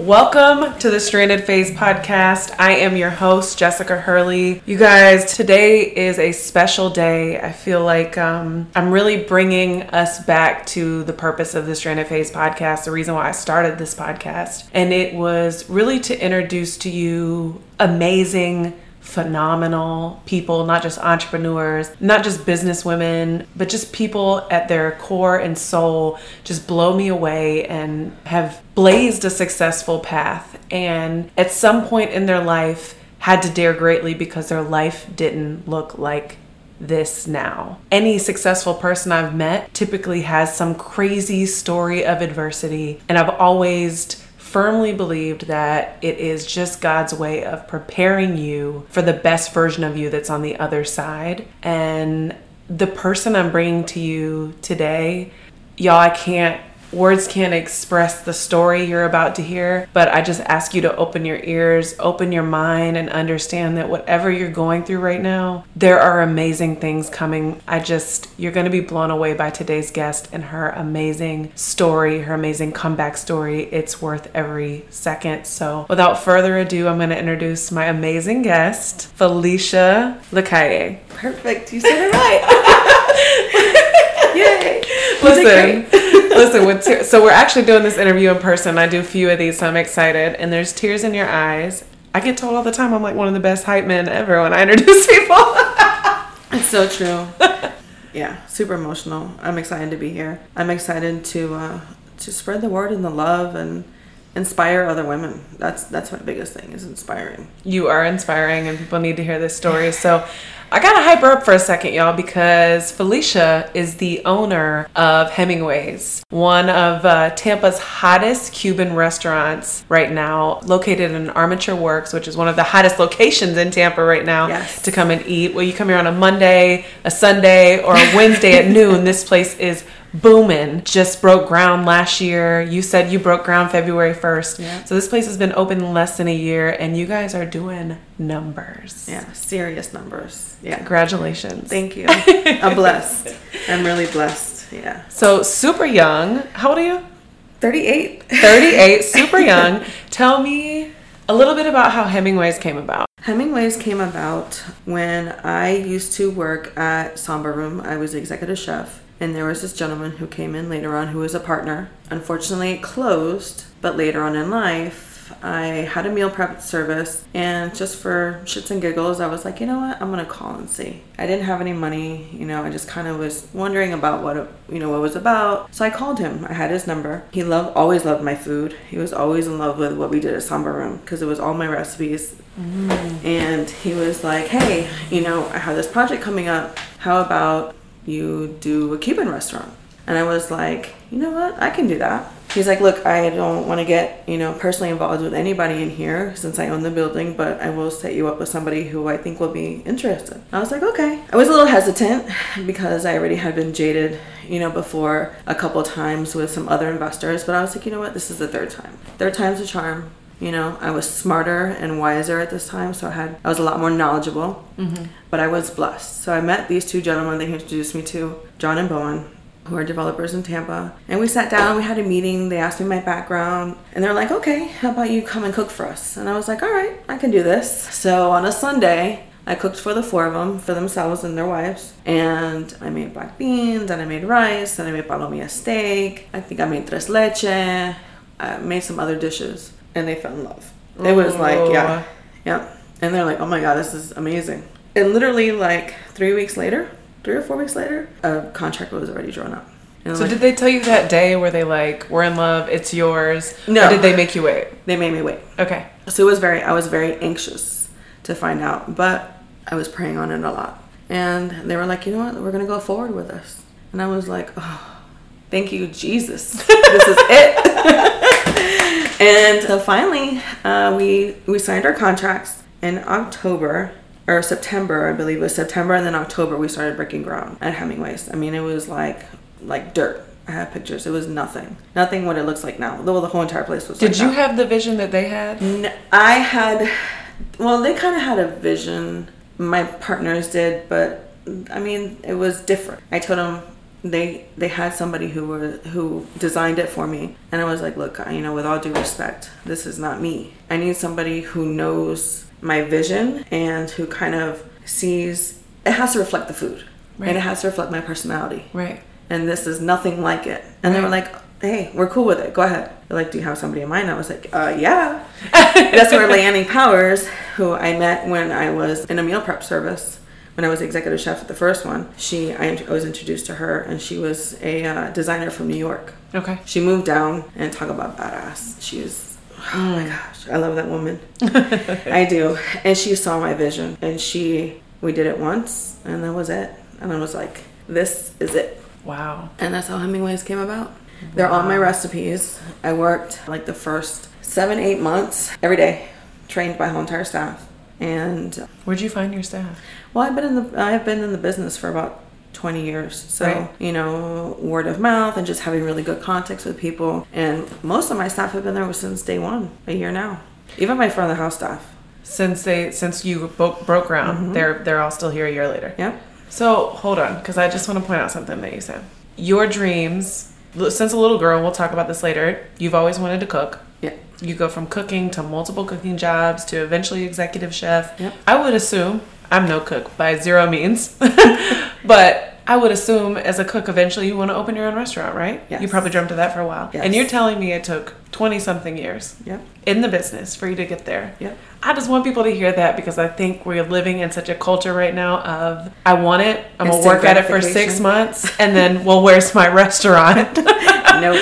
Welcome to the Stranded Phase podcast. I am your host, Jessica Hurley. You guys, today is a special day. I feel like um, I'm really bringing us back to the purpose of the Stranded Phase podcast, the reason why I started this podcast. And it was really to introduce to you amazing phenomenal people, not just entrepreneurs, not just business women, but just people at their core and soul just blow me away and have blazed a successful path. And at some point in their life, had to dare greatly because their life didn't look like this now. Any successful person I've met typically has some crazy story of adversity, and I've always firmly believed that it is just God's way of preparing you for the best version of you that's on the other side. And the person I'm bringing to you today, y'all, I can't words can't express the story you're about to hear, but I just ask you to open your ears, open your mind, and understand that whatever you're going through right now, there are amazing things coming. I just, you're going to be blown away by today's guest and her amazing story, her amazing comeback story. It's worth every second. So, without further ado, I'm going to introduce my amazing guest, Felicia Lacalle. Perfect. You said it right. Yay. Listen, listen. With te- so we're actually doing this interview in person. I do a few of these, so I'm excited. And there's tears in your eyes. I get told all the time I'm like one of the best hype men ever when I introduce people. It's so true. yeah, super emotional. I'm excited to be here. I'm excited to uh, to spread the word and the love and inspire other women. That's that's my biggest thing is inspiring. you are inspiring, and people need to hear this story. So. I gotta hype her up for a second, y'all, because Felicia is the owner of Hemingway's, one of uh, Tampa's hottest Cuban restaurants right now, located in Armature Works, which is one of the hottest locations in Tampa right now Yes. to come and eat. Well, you come here on a Monday, a Sunday, or a Wednesday at noon. This place is booming. Just broke ground last year. You said you broke ground February 1st. Yeah. So this place has been open less than a year, and you guys are doing numbers. Yeah, serious numbers. Yeah. Congratulations. Thank you. I'm blessed. I'm really blessed. Yeah. so super young. How old are you? 38. 38, super young. Tell me a little bit about how Hemingway's came about. Hemingway's came about when I used to work at Samba Room. I was the executive chef, and there was this gentleman who came in later on who was a partner. Unfortunately, it closed, but later on in life, I had a meal prep service, and just for shits and giggles, I was like, you know what, I'm gonna call and see. I didn't have any money, you know, I just kind of was wondering about what it, you know what it was about. So I called him. I had his number. He loved, always loved my food. He was always in love with what we did at Samba Room because it was all my recipes mm-hmm. and he was like, "Hey, you know, I have this project coming up. How about you do a Cuban restaurant?" And I was like, "You know what? I can do that." He's like, "Look, I don't want to get, you know, personally involved with anybody in here since I own the building, but I will set you up with somebody who I think will be interested." I was like, "Okay." I was a little hesitant because I already had been jaded, you know, before a couple times with some other investors, but I was like, "You know what? This is the third time. Third time's a charm." You know, I was smarter and wiser at this time, so I had I was a lot more knowledgeable. Mm-hmm. But I was blessed. So I met these two gentlemen they introduced me to, John and Bowen, who are developers in Tampa. And we sat down, we had a meeting, they asked me my background, and they're like, "Okay, how about you come and cook for us?" And I was like, "All right, I can do this." So on a Sunday, I cooked for the four of them, for themselves and their wives. And I made black beans, and I made rice, and I made palomilla steak. I think I made tres leche. I made some other dishes, and they fell in love. It was like, yeah, oh. yeah. And they're like, oh my god, this is amazing. And literally, like three weeks later, three or four weeks later, a contract was already drawn up. So like, did they tell you that day where they like, we're in love, it's yours? No. Or did they make you wait? they made me wait. Okay. So it was very, I was very anxious to find out, but I was praying on it a lot. And they were like, you know what, we're gonna go forward with this. And I was like, oh, thank you, Jesus. this is it. and so finally, uh, we we signed our contracts in October or September, I believe it was September, and then October we started breaking ground at Hemingway's. I mean, it was like like dirt. I have pictures. It was nothing, nothing what it looks like now. Though the whole entire place was. Did like you that. have the vision that they had? I had, well, they kind of had a vision. My partners did, but I mean, it was different. I told them they they had somebody who were who designed it for me, and I was like, look, you know, with all due respect, this is not me. I need somebody who knows my vision and who kind of sees. It has to reflect the food, Right. and it has to reflect my personality Right. and this is nothing like it. And they were like, hey, we're cool with it. Go ahead. They're like, do you have somebody in mind? I was like, uh, yeah. That's where Leanne Powers, who I met when I was in a meal prep service, when I was executive chef at the first one, she I, I was introduced to her, and she was a uh, designer from New York. Okay. She moved down and talk about badass. She was, oh my gosh, I love that woman. I do. And she saw my vision, and she, we did it once, and that was it. And I was like, this is it. Wow. And that's how Hemingway's came about. They're all my recipes. I worked like the first seven, eight months every day, trained by whole entire staff. And Where'd you find your staff? Well, I've been in the I've been in the business for about 20 years. So, Right. you know, word of mouth and just having really good contacts with people. And most of my staff have been there since day one, a year now. Even my front of the house staff. Since they since you broke ground, mm-hmm. they're they're all still here a year later. Yep. So hold on, because I just want to point out something that you said. Your dreams, since a little girl, we'll talk about this later. You've always wanted to cook. Yeah. You go from cooking to multiple cooking jobs to eventually executive chef. Yep. I would assume I'm no cook by zero means, but I would assume as a cook eventually you want to open your own restaurant, right? Yes. You probably dreamt of that for a while. Yes. And you're telling me it took 20 something years Yep. in the business for you to get there. Yep. I just want people to hear that because I think we're living in such a culture right now of I want it, I'm gonna work at it for six months, and then well, where's my restaurant? no,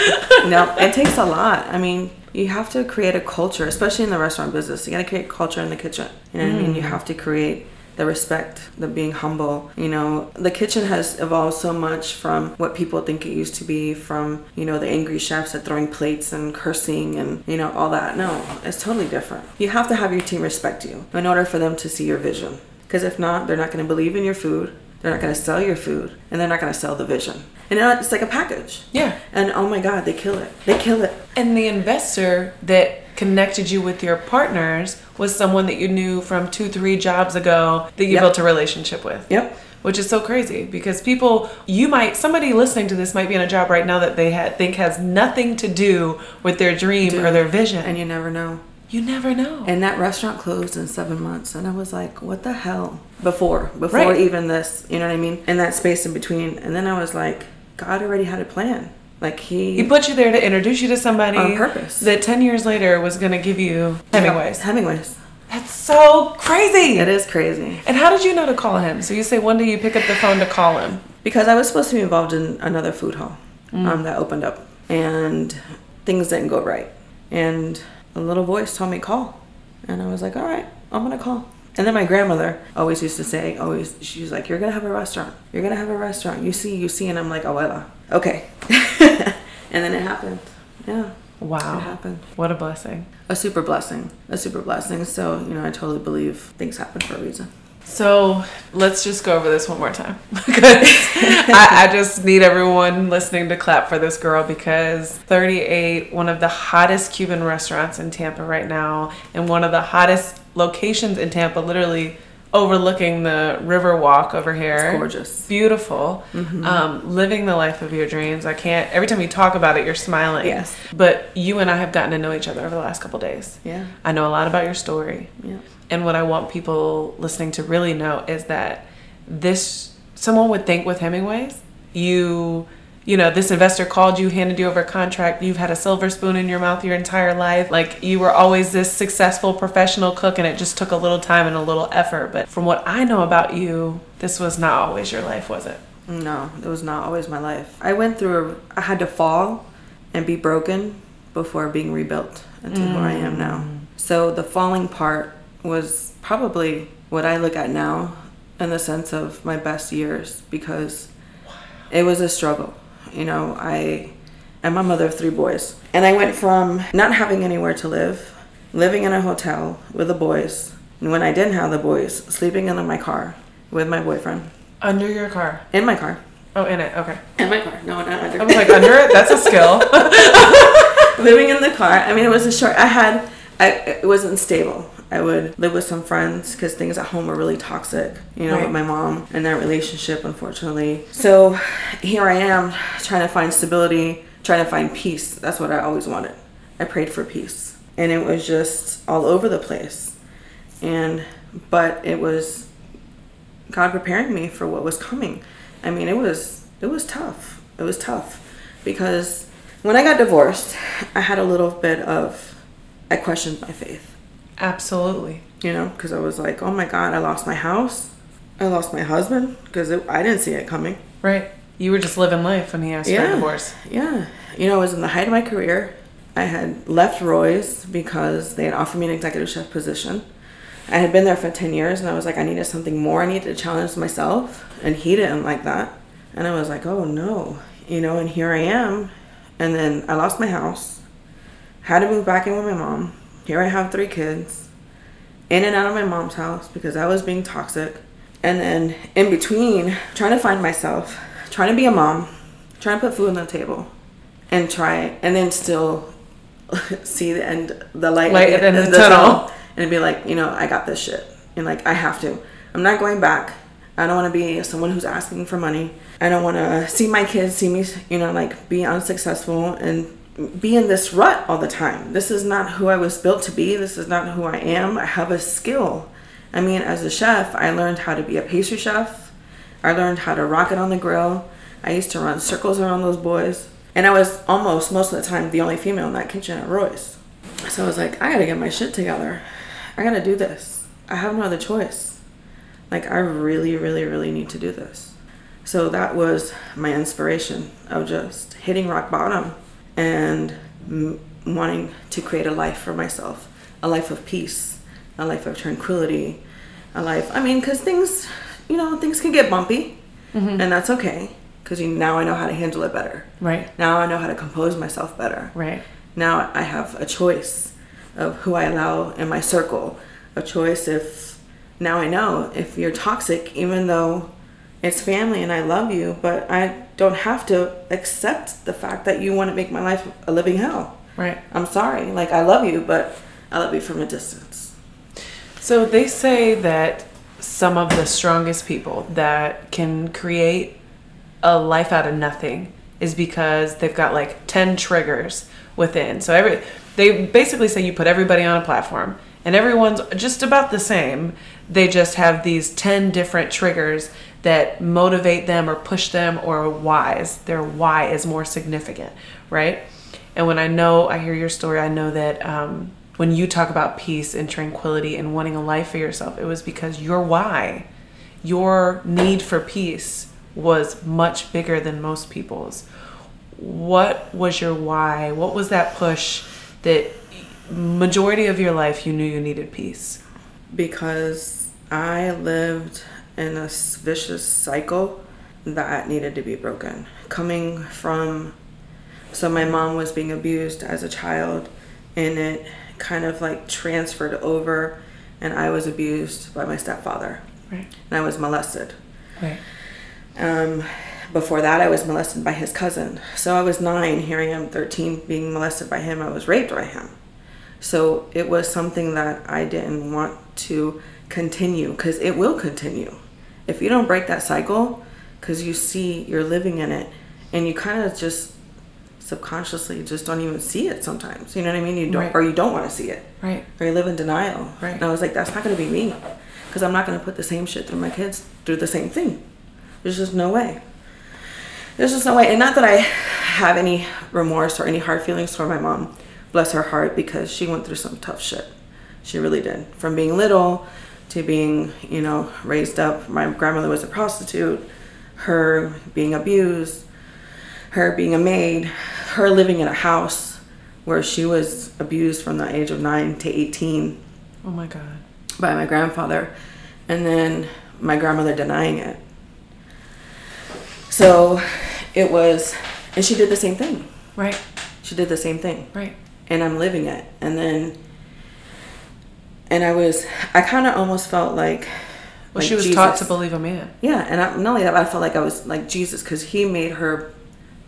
no, it takes a lot. I mean, you have to create a culture, especially in the restaurant business. You got to create culture in the kitchen. You know what I mean? You mm. have to create the respect, the being humble. You know, the kitchen has evolved so much from what people think it used to be, from, you know, the angry chefs that throwing plates and cursing and, you know, all that. No, it's totally different. You have to have your team respect you in order for them to see your vision. Because if not, they're not going to believe in your food. They're not going to sell your food, and they're not going to sell the vision. And it's like a package. yeah. And oh my God, they kill it. They kill it. And the investor that connected you with your partners was someone that you knew from two, three jobs ago that you Yep. built a relationship with. Yep. Which is so crazy because people, you might, somebody listening to this might be in a job right now that they ha- think has nothing to do with their dream or their vision. And you never know. you never know. And that restaurant closed in seven months. And I was like, what the hell? Before, before Right. even this, you know what I mean? In that space in between. And then I was like, God already had a plan. Like he. He put you there to introduce you to somebody On purpose. that 10 years later was going to give you Hemingway's. Hemingway's. That's so crazy. It is crazy. And how did you know to call him? So you say one day you pick up the phone to call him. Because I was supposed to be involved in another food hall Mm. um, that opened up. And things didn't go right. And a little voice told me, call. And I was like, all right, I'm going to call. And then my grandmother always used to say, always, she was like, you're to have a restaurant. You're to have a restaurant. You see, you see. And I'm like, abuela. Okay. and then it happened. Yeah. Wow. It happened. What a blessing. A super blessing. A super blessing. So, you know, I totally believe things happen for a reason. So let's just go over this one more time because I, I just need everyone listening to clap for this girl because 38, one of the hottest Cuban restaurants in Tampa right now, and one of the hottest locations in Tampa, literally overlooking the river walk over here. It's gorgeous. Beautiful. Um, living the life of your dreams. I can't, every time you talk about it, you're smiling. Yes. But you and I have gotten to know each other over the last couple days. Yeah. I know a lot about your story. Yeah. And what I want people listening to really know is that this someone would think with Hemingway's, you you know, this investor called you, handed you over a contract, you've had a silver spoon in your mouth your entire life. Like you were always this successful professional cook and it just took a little time and a little effort. But from what I know about you, this was not always your life, was it? No, it was not always my life. I went through, a, I had to fall and be broken before being rebuilt into who I am mm. now. So the falling part was probably what I look at now in the sense of my best years because it was a struggle. You know, I am a mother of three boys. And I went from not having anywhere to live, living in a hotel with the boys, and when I didn't have the boys, sleeping in my car with my boyfriend. Under your car. In my car. Oh, in it. Okay. In my car. No, not under. I was like, under it? That's a skill. living in the car. I mean, it was a short. I had. I, it wasn't stable. I would live with some friends because things at home were really toxic, you know, Right. with my mom and that relationship, unfortunately. So here I am trying to find stability, trying to find peace. That's what I always wanted. I prayed for peace. And it was just all over the place. And, but it was God preparing me for what was coming. I mean, it was, it was tough. It was tough because when I got divorced, I had a little bit of, I questioned my faith Absolutely. you know, because I was like, oh my God, I lost my house. I lost my husband because I didn't see it coming. Right. You were just living life when he asked for a Yeah. divorce. Yeah. You know, I was in the height of my career. I had left Roy's because they had offered me an executive chef position. I had been there for 10 years and I was like, I needed something more. I needed to challenge myself. And he didn't like that. And I was like, oh no. You know, and here I am. And then I lost my house, had to move back in with my mom. Here I have three kids, in and out of my mom's house because I was being toxic. And then in between, trying to find myself, trying to be a mom, trying to put food on the table, and try, and then still see the end, the light, Light at the end of the tunnel. and be like, you know, I got this shit, and like I have to. I'm not going back. I don't want to be someone who's asking for money. I don't want to see my kids see me, you know, like be unsuccessful and be in this rut all the time. This is not who I was built to be. This is not who I am. I have a skill. I mean, as a chef, I learned how to be a pastry chef. I learned how to rock it on the grill. I used to run circles around those boys. And I was almost, most of the time, the only female in that kitchen at Roy's. So I was like, I gotta get my shit together. I gotta do this. I have no other choice. Like, I really, really, really need to do this. So that was my inspiration of just hitting rock bottom and m- wanting to create a life for myself a life of peace, a life of tranquility, a life. I mean, because things, you know, things can get bumpy, mm-hmm. and that's okay. Because now I know how to handle it better. Right. Now I know how to compose myself better. Right. Now I have a choice of who I allow in my circle. A choice if now I know if you're toxic, even though it's family and I love you, but I don't have to accept the fact that you want to make my life a living hell. Right. I'm sorry. Like I love you, but I love you from a distance. So they say that some of the strongest people that can create a life out of nothing is because they've got like 10 triggers within. So every they basically say you put everybody on a platform and everyone's just about the same. They just have these 10 different triggers that motivate them or push them or whys. Their why is more significant, right? And when I know, I hear your story, I know that um, when you talk about peace and tranquility and wanting a life for yourself, it was because your why, your need for peace was much bigger than most people's. What was your why? What was that push that majority of your life you knew you needed peace? because I lived in a vicious cycle that needed to be broken. Coming from, so my mom was being abused as a child, and it kind of like transferred over, and I was abused by my stepfather, Right. and I was molested. Right. Um, before that, I was molested by his cousin. So I was nine, here I am 13, being molested by him. I was raped by him. So it was something that I didn't want to continue because it will continue. If you don't break that cycle, because you see you're living in it and you kind of just subconsciously just don't even see it sometimes. You know what I mean? You don't, Right. or you don't want to see it Right. or you live in denial. Right. And I was like, that's not going to be me because I'm not going to put the same shit through my kids through the same thing. There's just no way. There's just no way. And not that I have any remorse or any hard feelings toward my mom. Bless her heart because she went through some tough shit. She really did. From being little to being, you know, raised up. My grandmother was a prostitute. Her being abused. Her being a maid. Her living in a house where she was abused from the age of 9 to 18 Oh my God. by my grandfather and then my grandmother denying it So it was, and she did the same thing. Right. She did the same thing. Right. And I'm living it. And then, and I was, I kind of almost felt like, Well, like she was taught to believe a man. Yeah, and I, not only that, but I felt like I was like Jesus because he made her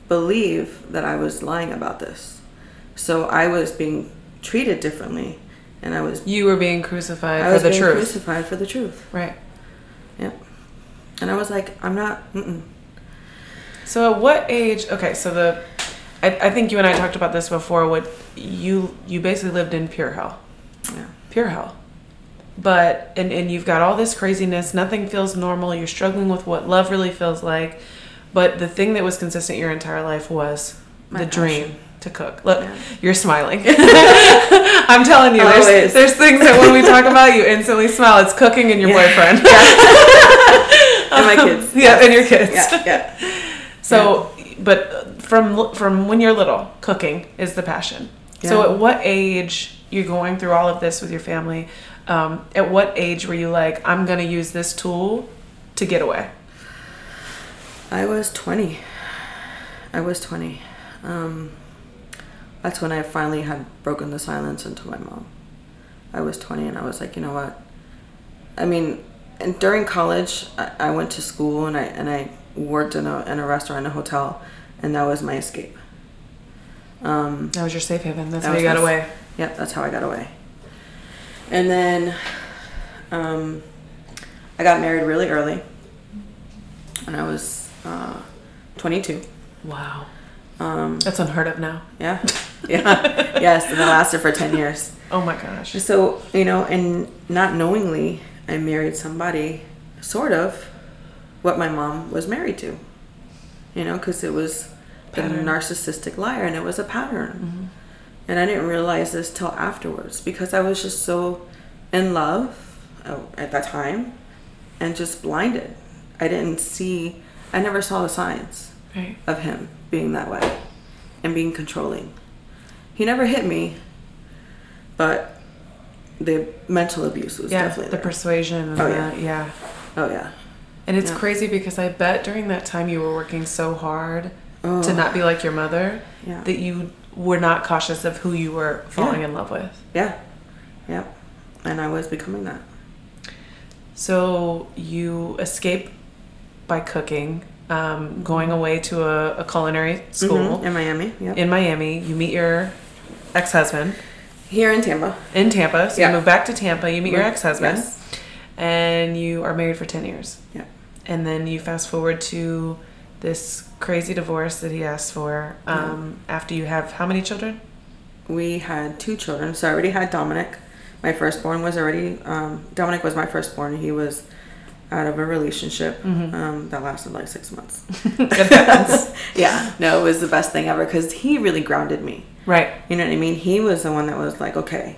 believe that I was lying about this. So I was being treated differently, and I was You were being crucified I for was the being truth. crucified for the truth. Right. Yep. And I was like, I'm not. Mm-mm. So at what age? Okay, so the, I, I think you and I talked about this before. What you you basically lived in pure hell, Yeah. Pure hell. But and and you've got all this craziness. Nothing feels normal. You're struggling with what love really feels like. But the thing that was consistent your entire life was My the dream to cook. Look, Yeah. you're smiling. I'm telling you, there's, Always. there's things that when we talk about you instantly smile. It's cooking and your Yeah. boyfriend. And my kids. yeah, and your kids. Yeah, yeah. So, but from from when you're little, cooking is the passion. So, at what age you're going through all of this with your family? Um, at what age were you like, I'm going to use this tool to get away? I was 20. I was 20. Um, that's when I finally had broken the silence into my mom. I was 20 and I was like, you know what? I mean, and during college, I, I went to school and I and I worked in a in a restaurant, a hotel, and that was my escape. Um, That was your safe haven. That's That how you got away. Yep, that's how I got away. And then um, I got married really early. When I was uh, 22. Wow. Um, That's unheard of now. yeah, yeah, yes, and it lasted for 10 years. Oh my gosh. So, you know, and not knowingly, I married somebody sort of what my mom was married to. You know, because it was the Pattern. narcissistic liar and it was a pattern. And I didn't realize this till afterwards because I was just so in love oh, at that time and just blinded. I didn't see, I never saw the signs Right. of him being that way and being controlling. He never hit me, but the mental abuse was Yeah, definitely the there. persuasion. Oh, yeah. yeah. oh yeah. And it's Yeah. crazy because I bet during that time you were working so hard Oh. to not be like your mother Yeah. that you were not cautious of who you were falling Yeah. in love with. Yeah. Yep. And I was becoming that. So you escape by cooking, um, going away to a, a culinary school Mhm, in Miami. Yep. in Miami. You meet your ex husband Here in Tampa. in Tampa. So Yeah. you move back to Tampa, you meet your ex husband, Yes. and you are married for 10 years. Yeah. And then you fast forward to this crazy divorce that he asked for um, after you have how many children? We had two children. So I already had Dominic. My firstborn was already, um, Dominic was my firstborn. He was out of a relationship um, that lasted like six months. Yeah. No, it was the best thing ever because he really grounded me. right. You know what I mean? He was the one that was like, okay,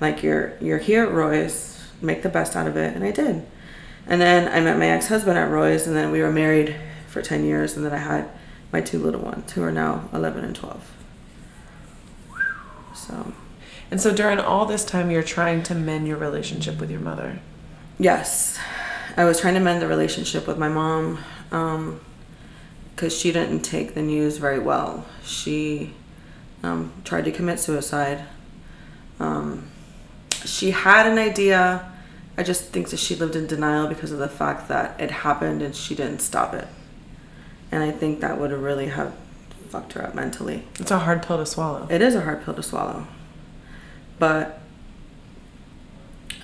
like you're you're here at Roy's, make the best out of it, and I did. And then I met my ex husband at Roy's, and then we were married for ten years, and then I had my two little ones who are now eleven and twelve. So And so during all this time, you're trying to mend your relationship with your mother. yes, I was trying to mend the relationship with my mom because she didn't take the news very well. She um, tried to commit suicide. Um, she had an idea. I just think that she lived in denial because of the fact that it happened and she didn't stop it. And I think that would have really have fucked her up mentally. It's a hard pill to swallow. It is a hard pill to swallow. But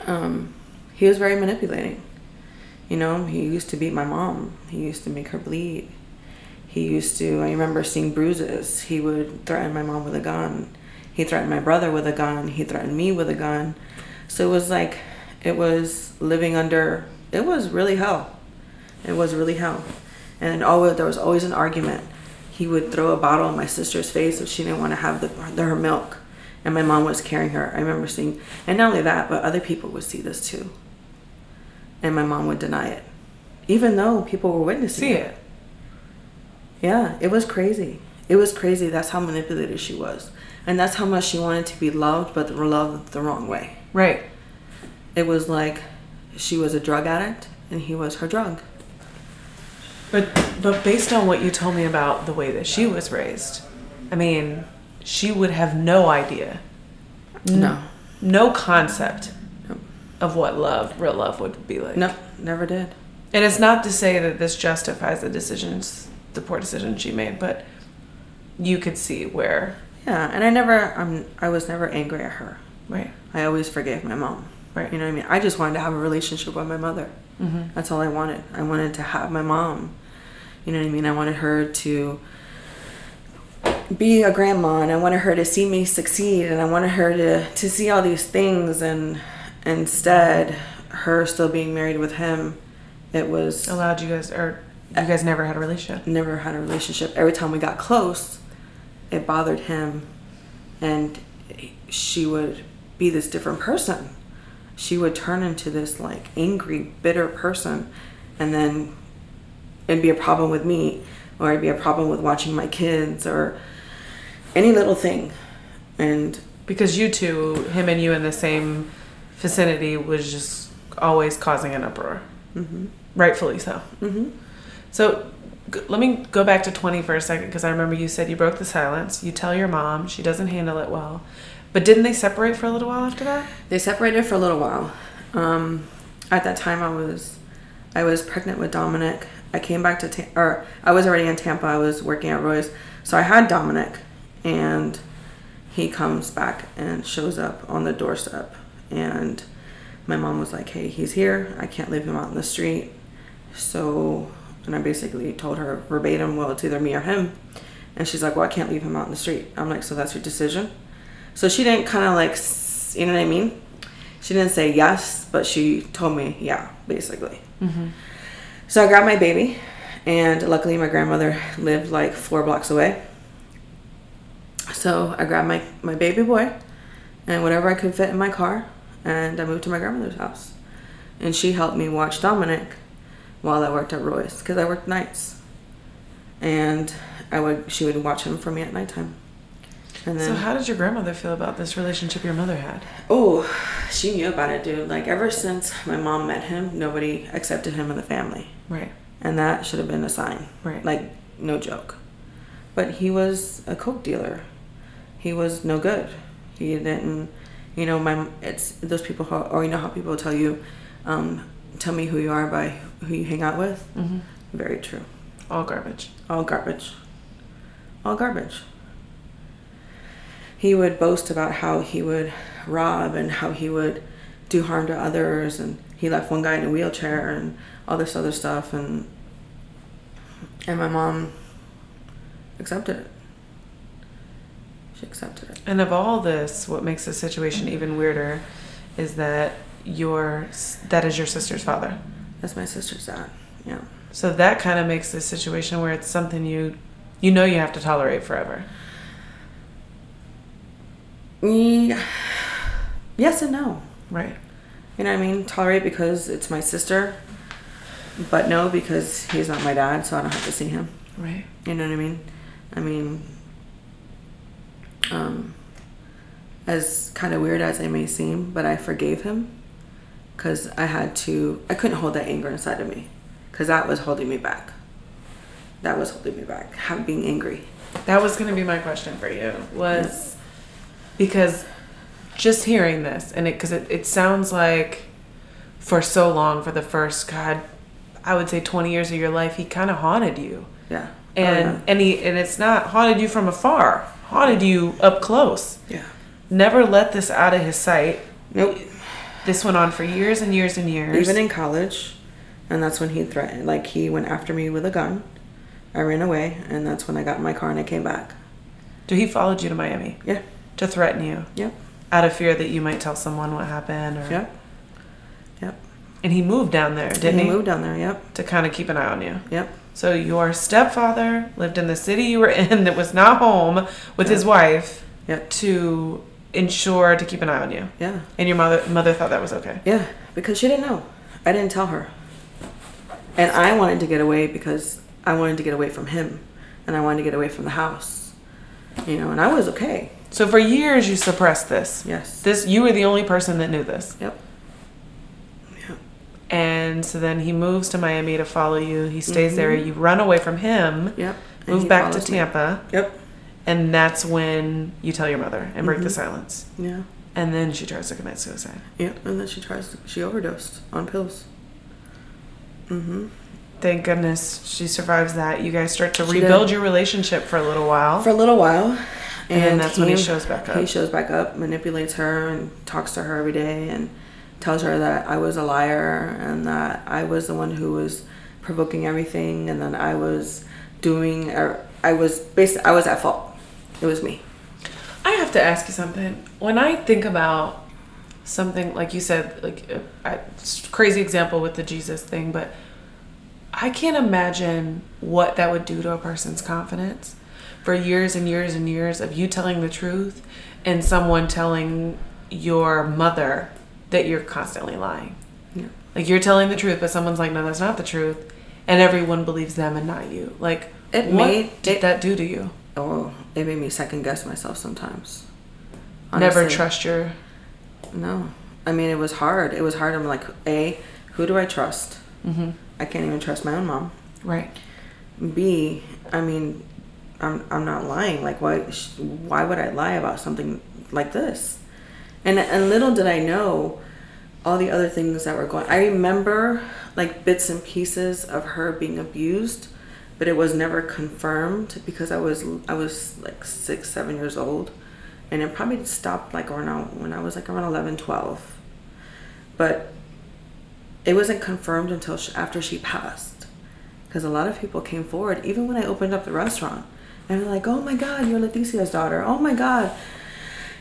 um, he was very manipulating. You know, he used to beat my mom. He used to make her bleed. He used to, I remember seeing bruises. He would threaten my mom with a gun. He threatened my brother with a gun. He threatened me with a gun. So it was like, it was living under, it was really hell. It was really hell. And always, there was always an argument. He would throw a bottle in my sister's face if she didn't want to have the, her milk. And my mom was carrying her. I remember seeing, and not only that, but other people would see this too. And my mom would deny it. Even though people were witnessing See it. yeah, it was crazy. It was crazy. That's how manipulative she was. And that's how much she wanted to be loved, but loved the wrong way. Right. It was like she was a drug addict and he was her drug. But but based on what you told me about the way that she was raised, I mean, she would have no idea, No. no concept of what love, real love would be like. No, never did. And it's not to say that this justifies the decisions, the poor decisions she made, but you could see where, Yeah, and I never, I'm, I was never angry at her. right, I always forgave my mom. right. You know what I mean? I just wanted to have a relationship with my mother. Hmm That's all I wanted. I wanted to have my mom. You know what I mean? I wanted her to be a grandma and I wanted her to see me succeed and I wanted her to, to see all these things and instead her still being married with him, it was Allowed you guys, or you guys never had a relationship. never had a relationship. Every time we got close, it bothered him, and she would be this different person. She would turn into this like angry, bitter person, and then it'd be a problem with me, or it'd be a problem with watching my kids, or any little thing. And Because you two, him and you in the same vicinity, was just always causing an uproar. mhm, Rightfully so. mhm, So g- let me go back to 20 for a second because I remember you said you broke the silence. You tell your mom, she doesn't handle it well. But didn't they separate for a little while after that? they separated for a little while. Um, at that time, I was I was pregnant with Dominic. I came back to Tam- or I was already in Tampa. I was working at Roy's, so I had Dominic, and he comes back and shows up on the doorstep, and my mom was like, "Hey, he's here. I can't leave him out in the street." So, and I basically told her verbatim, "Well, it's either me or him," and she's like, "Well, I can't leave him out in the street." I'm like, "So that's your decision?" So she didn't kind of like, you know what I mean? She didn't say yes, but she told me yeah, basically. Mm-hmm. So I grabbed my baby, and luckily my grandmother lived like four blocks away. So I grabbed my, my baby boy and whatever I could fit in my car, and I moved to my grandmother's house. And she helped me watch Dominic while I worked at Roy's because I worked nights. And I would she would watch him for me at nighttime. And So how did your grandmother feel about this relationship your mother had? Oh, she knew about it, dude. Like ever since my mom met him, nobody accepted him in the family, Right, and that should have been a sign. right. Like no joke. But he was a coke dealer. He was no good. He didn't, you know, my it's those people how, or you know how people tell you, um, tell me who you are by who you hang out with. hmm Very true. All garbage. All garbage. All garbage. He would boast about how he would rob and how he would do harm to others and he left one guy in a wheelchair and all this other stuff and and my mom accepted it. She accepted it. And of all this, what makes the situation even weirder is that your that is your sister's father. That's my sister's dad. Yeah. So that kind of makes this situation where it's something you you know you have to tolerate forever. Yeah. Yes and no. Right. You know what I mean? Tolerate because it's my sister, but no because he's not my dad, so I don't have to see him. Right. You know what I mean? I mean, um, as kind of weird as it may seem, but I forgave him because I had to, I couldn't hold that anger inside of me because that was holding me back. That was holding me back, being angry. That was going to be my question for you was because just hearing this and it because it, it sounds like for so long for the first god I would say 20 years of your life he kind of haunted you Yeah. Oh, and and he and it's not haunted you from afar haunted you up close oh, yeah. never let this out of his sight Nope. this went on for years and years and years Even in college, and that's when he threatened, like, he went after me with a gun. I ran away, and that's when I got in my car and I came back. so he followed you to Miami Yeah. To threaten you Yep. out of fear that you might tell someone what happened or Yep. Yep. and he moved down there didn't and he, he moved down there. Yep. to kind of keep an eye on you Yep. So your stepfather lived in the city you were in that was not home with his wife Yep. to ensure to keep an eye on you. Yeah. And your mother mother thought that was okay. Yeah. Because she didn't know. I didn't tell her. And I wanted to get away because I wanted to get away from him, and I wanted to get away from the house. You know, and I was okay. So for years you suppressed this. Yes. This you were the only person that knew this. Yep. Yeah. And so then he moves to Miami to follow you. He stays there. You run away from him. Yep. And Move back to follows me. Tampa. Yep. And that's when you tell your mother and break the silence. Yeah. And then she tries to commit suicide. Yep. And then she tries. To, she overdosed on pills. Mm-hmm. Thank goodness she survives that. You guys start to She rebuild did. your relationship for a little while. For a little while. And that's when he shows back up. He shows back up, manipulates her, and talks to her every day, and tells her that I was a liar and that I was the one who was provoking everything, and then I was doing. er, I was basically I was at fault. It was me. I have to ask you something. When I think about something like you said, like uh, a crazy example with the Jesus thing, but I can't imagine what that would do to a person's confidence for years and years and years of you telling the truth and someone telling your mother that you're constantly lying. Yeah. Like you're telling the truth, but someone's like, no, that's not the truth, and everyone believes them and not you. Like, It what made- did it- that do to you? Oh, it made me second guess myself sometimes. Never trust your. No, I mean it was hard. It was hard. I'm like, a, who do I trust? hmm I can't even trust my own mom. Right. B, I mean, I'm I'm not lying. Like, why why would I lie about something like this? And and little did I know all the other things that were going. I remember like bits and pieces of her being abused, but it was never confirmed because I was I was like six seven years old, and it probably stopped like around when I was like around 11, 12. But it wasn't confirmed until sh after she passed because a lot of people came forward even when i opened up the restaurant and they're like oh my god you're leticia's daughter. Oh my god.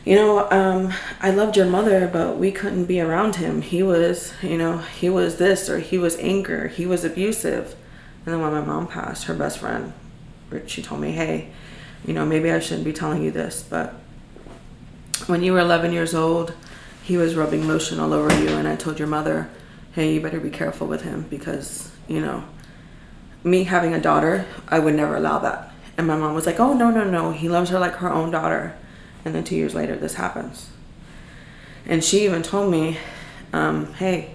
You know um, i loved your mother but we couldn't be around him. He was you know he was this or he was anger. He was abusive. And then when my mom passed her best friend she told me hey you know maybe i shouldn't be telling you this but when you were 11 years old he was rubbing lotion all over you and i told your mother hey you better be careful with him because you know me having a daughter i would never allow that and my mom was like oh no no no. He loves her like her own daughter. And then two years later this happens. And she even told me um, hey.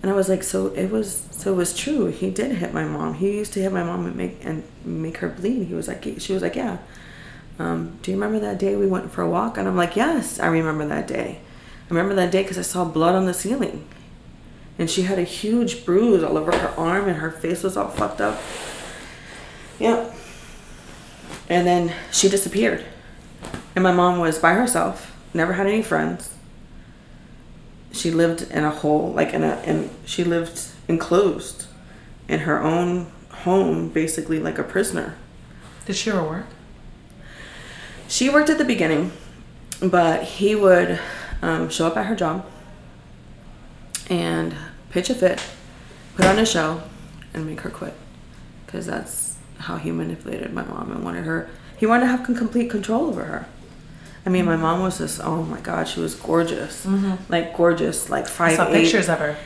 And i was like so it was so it was true. He did hit my mom. He used to hit my mom and make and make her bleed. He was like she was like yeah. Um, do you remember that day we went for a walk? And i'm like yes i remember that day. I remember that day because i saw blood on the ceiling. And she had a huge bruise all over her arm and her face was all fucked up. Yeah and then she disappeared. And my mom was by herself never had any friends. She lived in a hole like in a and she lived enclosed in her own home basically like a prisoner. Did she ever work? she worked at the beginning but he would um, show up at her job and pitch a fit put on a show and make her quit. Because that's how he manipulated my mom and wanted her he wanted to have complete control over her i mean my mom was just oh my god she was gorgeous like gorgeous like I five saw eight, pictures of her.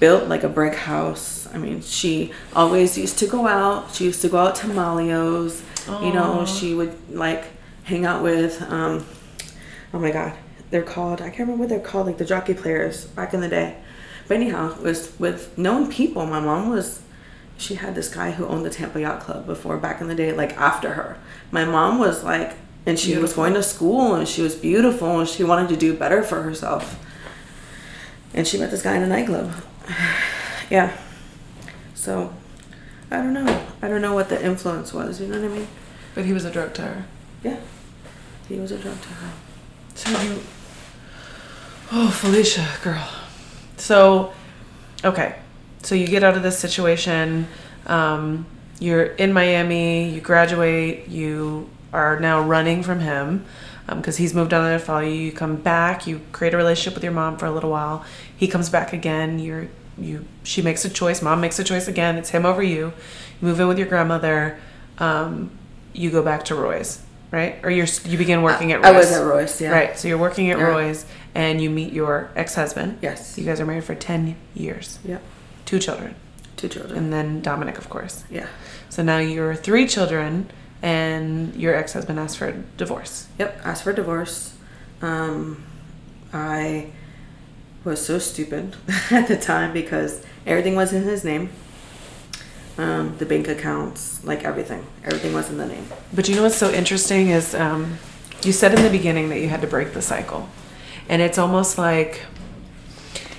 built like a brick house. I mean, she always used to go out. She used to go out to Malio's. You know, she would like hang out with, um, oh my God, they're called, I can't remember what they're called, like the jockey players back in the day. But anyhow, it was with known people. My mom was, she had this guy who owned the Tampa Yacht Club before back in the day, like after her. My mom was like, and she was going to school and she was beautiful and she wanted to do better for herself and she met this guy in a nightclub. yeah. So, I don't know. I don't know what the influence was. You know what I mean? But he was a drug to her. Yeah. He was a drug to her. So you. Oh, Felicia, girl. So, okay. So you get out of this situation. Um, you're in Miami. You graduate. You are now running from him because he's moved on to follow you. You come back. You create a relationship with your mom for a little while. He comes back again. You're you. She makes a choice. Mom makes a choice again. It's him over you. You move in with your grandmother. Um, you go back to Roy's, right? Or you're you begin working at Roy's. I was at Roy's, yeah. Right. So you're working at Yeah. Roy's and you meet your ex husband. Yes. You guys are married for 10 years, Yep. Two children, Two children. and then Dominic, of course. yeah. So now you're three children and your ex husband asked for a divorce. Yep. Asked for a divorce. Um, I was so stupid at the time because Everything was in his name. Um, the bank accounts, like everything, everything was in the name. But you know what's so interesting is um, you said in the beginning that you had to break the cycle, and it's almost like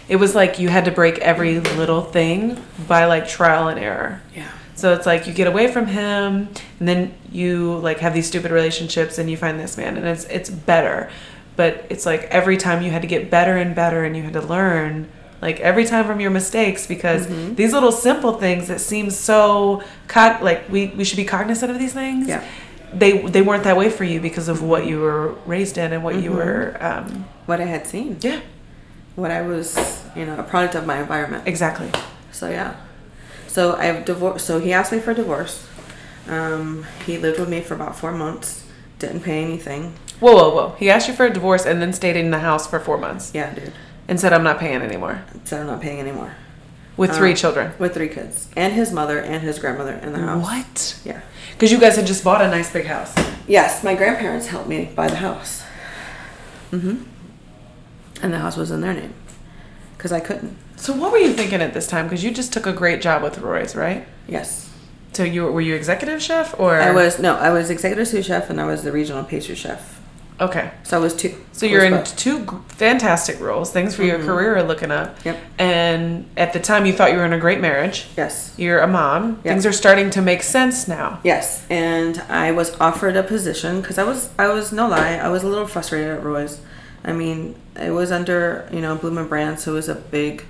it was like you had to break every little thing by like trial and error. Yeah. So it's like you get away from him, and then you like have these stupid relationships, and you find this man, and it's it's better. But it's like every time you had to get better and better, and you had to learn like every time from your mistakes because Mm-hmm. these little simple things that seem so co- like we we should be cognizant of these things. Yeah. They they weren't that way for you because of what you were raised in and what you Mm-hmm. were. Um, What I had seen, yeah, what I was, you know, a product of my environment. exactly. So yeah. So I've divorced. So he asked me for a divorce. Um, he lived with me for about four months. Didn't pay anything. Whoa, whoa, whoa! He asked you for a divorce and then stayed in the house for four months Yeah, dude. and said, "I'm not paying anymore." Said I'm not paying anymore. With three Um, children. With three kids and his mother and his grandmother in the house. What? Yeah. Because you guys had just bought a nice big house. Yes, my grandparents helped me buy the house. Mm-hmm. And the house was in their name. Because I couldn't. So what were you thinking at this time? Because you just took a great job with Roy's, right? Yes. So you were, were you executive chef or I was, no, I was executive sous chef and I was the regional pastry chef. okay? So I was two. So you're in both. two fantastic roles. Things for your mm-hmm. career are looking up. Yep. And at the time, you thought you were in a great marriage. Yes. You're a mom. Yep. Things are starting to make sense now. Yes, and I was offered a position because I was I was no lie I was a little frustrated at Roy's. I mean, it was under you know Bloomin' Brands, so it was a big,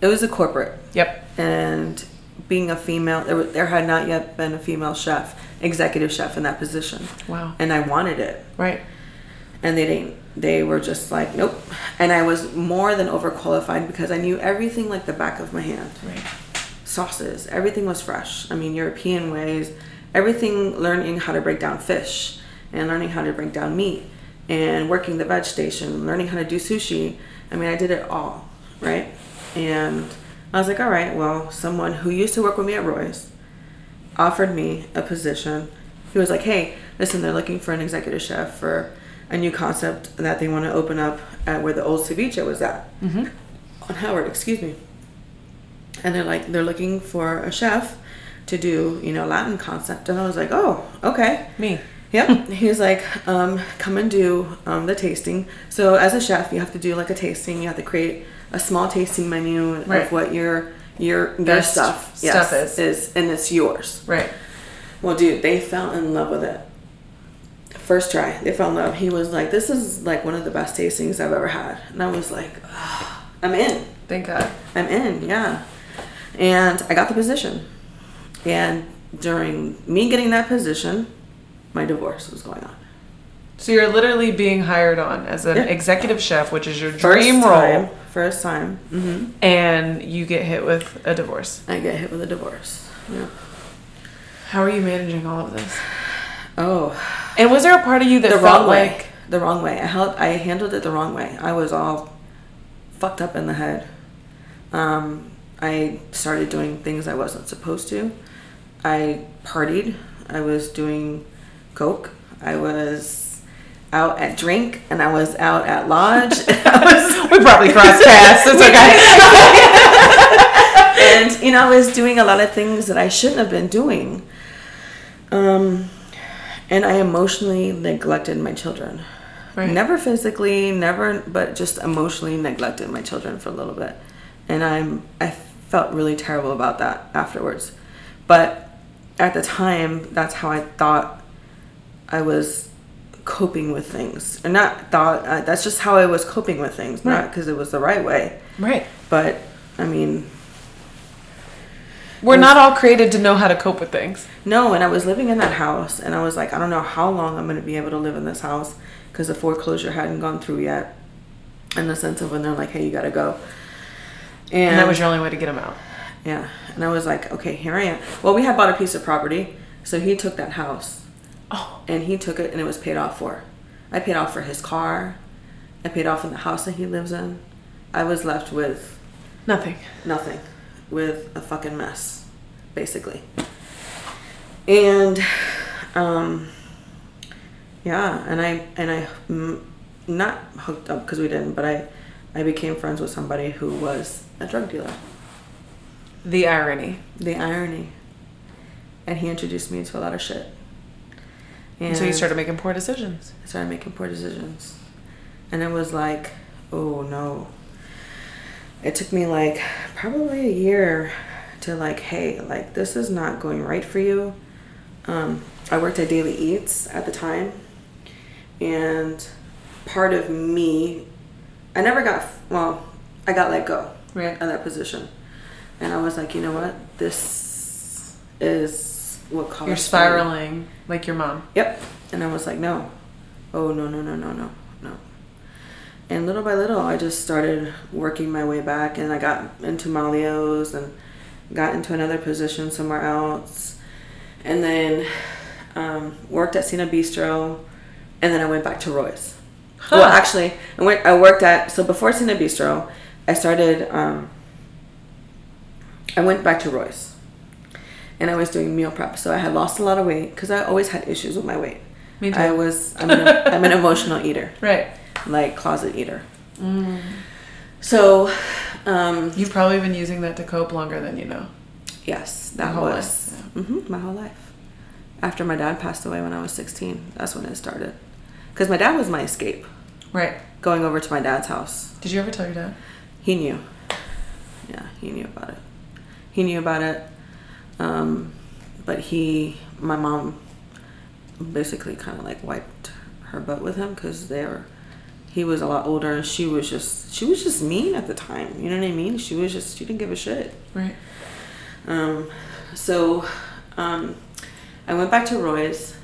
it was a corporate, Yep. and being a female, there, there had not yet been a female chef, executive chef in that position, Wow. and I wanted it, Right. and they didn't. They were just like nope, and I was more than overqualified because I knew everything like the back of my hand Right. sauces. Everything was fresh. I mean, European ways. Everything learning how to break down fish and learning how to break down meat and working the veg station, learning how to do sushi. I mean, I did it all, right? And I was like, all right, well, someone who used to work with me at Roy's offered me a position. He was like, hey, listen, they're looking for an executive chef for a new concept that they want to open up at where the old ceviche was at mm-hmm. on Howard, excuse me and they're like they're looking for a chef to do you know latin concept and i was like oh okay Me. Yep he was like um, come and do um, the tasting so as a chef you have to do like a tasting you have to create a small tasting menu Right. of what your your your Best stuff stuff is. is and it's yours Right. well dude they fell in love with it first try they fell in love he was like this is like one of the best tastings i've ever had and i was like "Ah, i'm in Thank God. I'm in, yeah. And I got the position. And during me getting that position, my divorce was going on. So you're literally being hired on as an Yeah. executive chef, which is your First dream time, role, First time. hmm and you get hit with a divorce. I get hit with a divorce. Yeah. How are you managing all of this? Oh, And was there a part of you that the felt wrong way. like The wrong way. I held. I handled it the wrong way. I was all fucked up in the head. Um, I started doing things I wasn't supposed to. I partied. I was doing coke. I was out at drink, and I was out at lodge. Was we probably crossed paths? It's okay. and you know, I was doing a lot of things that I shouldn't have been doing. Um, and I emotionally neglected my children. Right. Never physically, never, but just emotionally neglected my children for a little bit, and I'm I felt really terrible about that afterwards. But at the time, that's how I thought I was coping with things, or not thought. Uh, that's just how I was coping with things, not because it was the right way. right. But I mean, We're not all created to know how to cope with things. No, and I was living in that house, and I was like, I don't know how long I'm going to be able to live in this house because the foreclosure hadn't gone through yet. In the sense of when they're like, hey, you got to go. And, And that was your only way to get them out. yeah. And I was like, okay, here I am. Well, we had bought a piece of property, so he took that house, Oh, and he took it, and it was paid off for. I paid off for his car. I paid off in the house that he lives in. I was left with nothing. nothing with a fucking mess basically and um yeah and i and i mm, not hooked up because we didn't but i i became friends with somebody who was a drug dealer The irony. The irony. And he introduced me to a lot of shit. And so you started making poor decisions. I started making poor decisions. And it was like, oh no. It took me like probably a year to like, hey, like this is not going right for you. Um, I worked at Daily Eats at the time, and part of me, I never got well, I got let go Right. of that position, and I was like, you know what, this is what caused You're me- spiraling like your mom. Yep. And I was like, no. Oh, no, no, no, no, no, no. And little by little, I just started working my way back, and I got into Malio's and got into another position somewhere else. And then um, worked at Cena Bistro, and then I went back to Roy's. Well, actually, I went. I worked at so before Cena Bistro, I started. Um, I went back to Roy's, and I was doing meal prep. So I had lost a lot of weight because I always had issues with my weight. Me too. I was. I'm an, I'm an emotional eater, Right. like closet eater. Mm. So, um, You've probably been using that to cope longer than you know. yes, that whole was life, hmm my whole life. After my dad passed away when I was 16, that's when it started. Because my dad was my escape. Right. Going over to my dad's house. Did you ever tell your dad? He knew. Yeah, he knew about it. He knew about it. Um, but he, my mom, basically kind of like wiped her butt with him because they were. He was a lot older, and she was just she was just mean at the time. You know what I mean? She was just she didn't give a shit. Right. Um, so, um, I went back to Roy's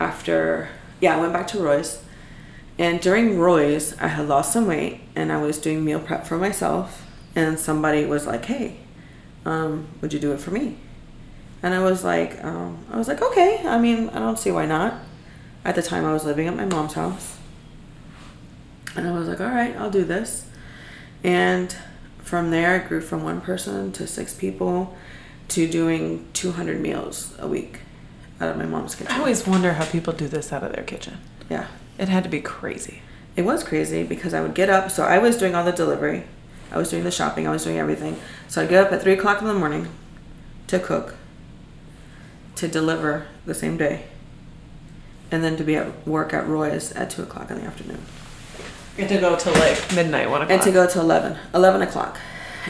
after, yeah, I went back to Roy's. And during Roy's, I had lost some weight and I was doing meal prep for myself. And somebody was like, hey, um, would you do it for me? And I was like, um, I was like, okay. I mean, I don't see why not. At the time, I was living at my mom's house. And I was like, all right, I'll do this. And from there, I grew from one person to six people to doing 200 meals a week out of my mom's kitchen. I always wonder how people do this out of their kitchen. yeah. It had to be crazy. It was crazy because I would get up. So I was doing all the delivery, I was doing the shopping, I was doing everything. So I'd get up at 3 o'clock in the morning to cook, to deliver the same day, and then to be at work at Roy's at 2 o'clock in the afternoon. And to go till like midnight, one o'clock. and to go to 11 11 o'clock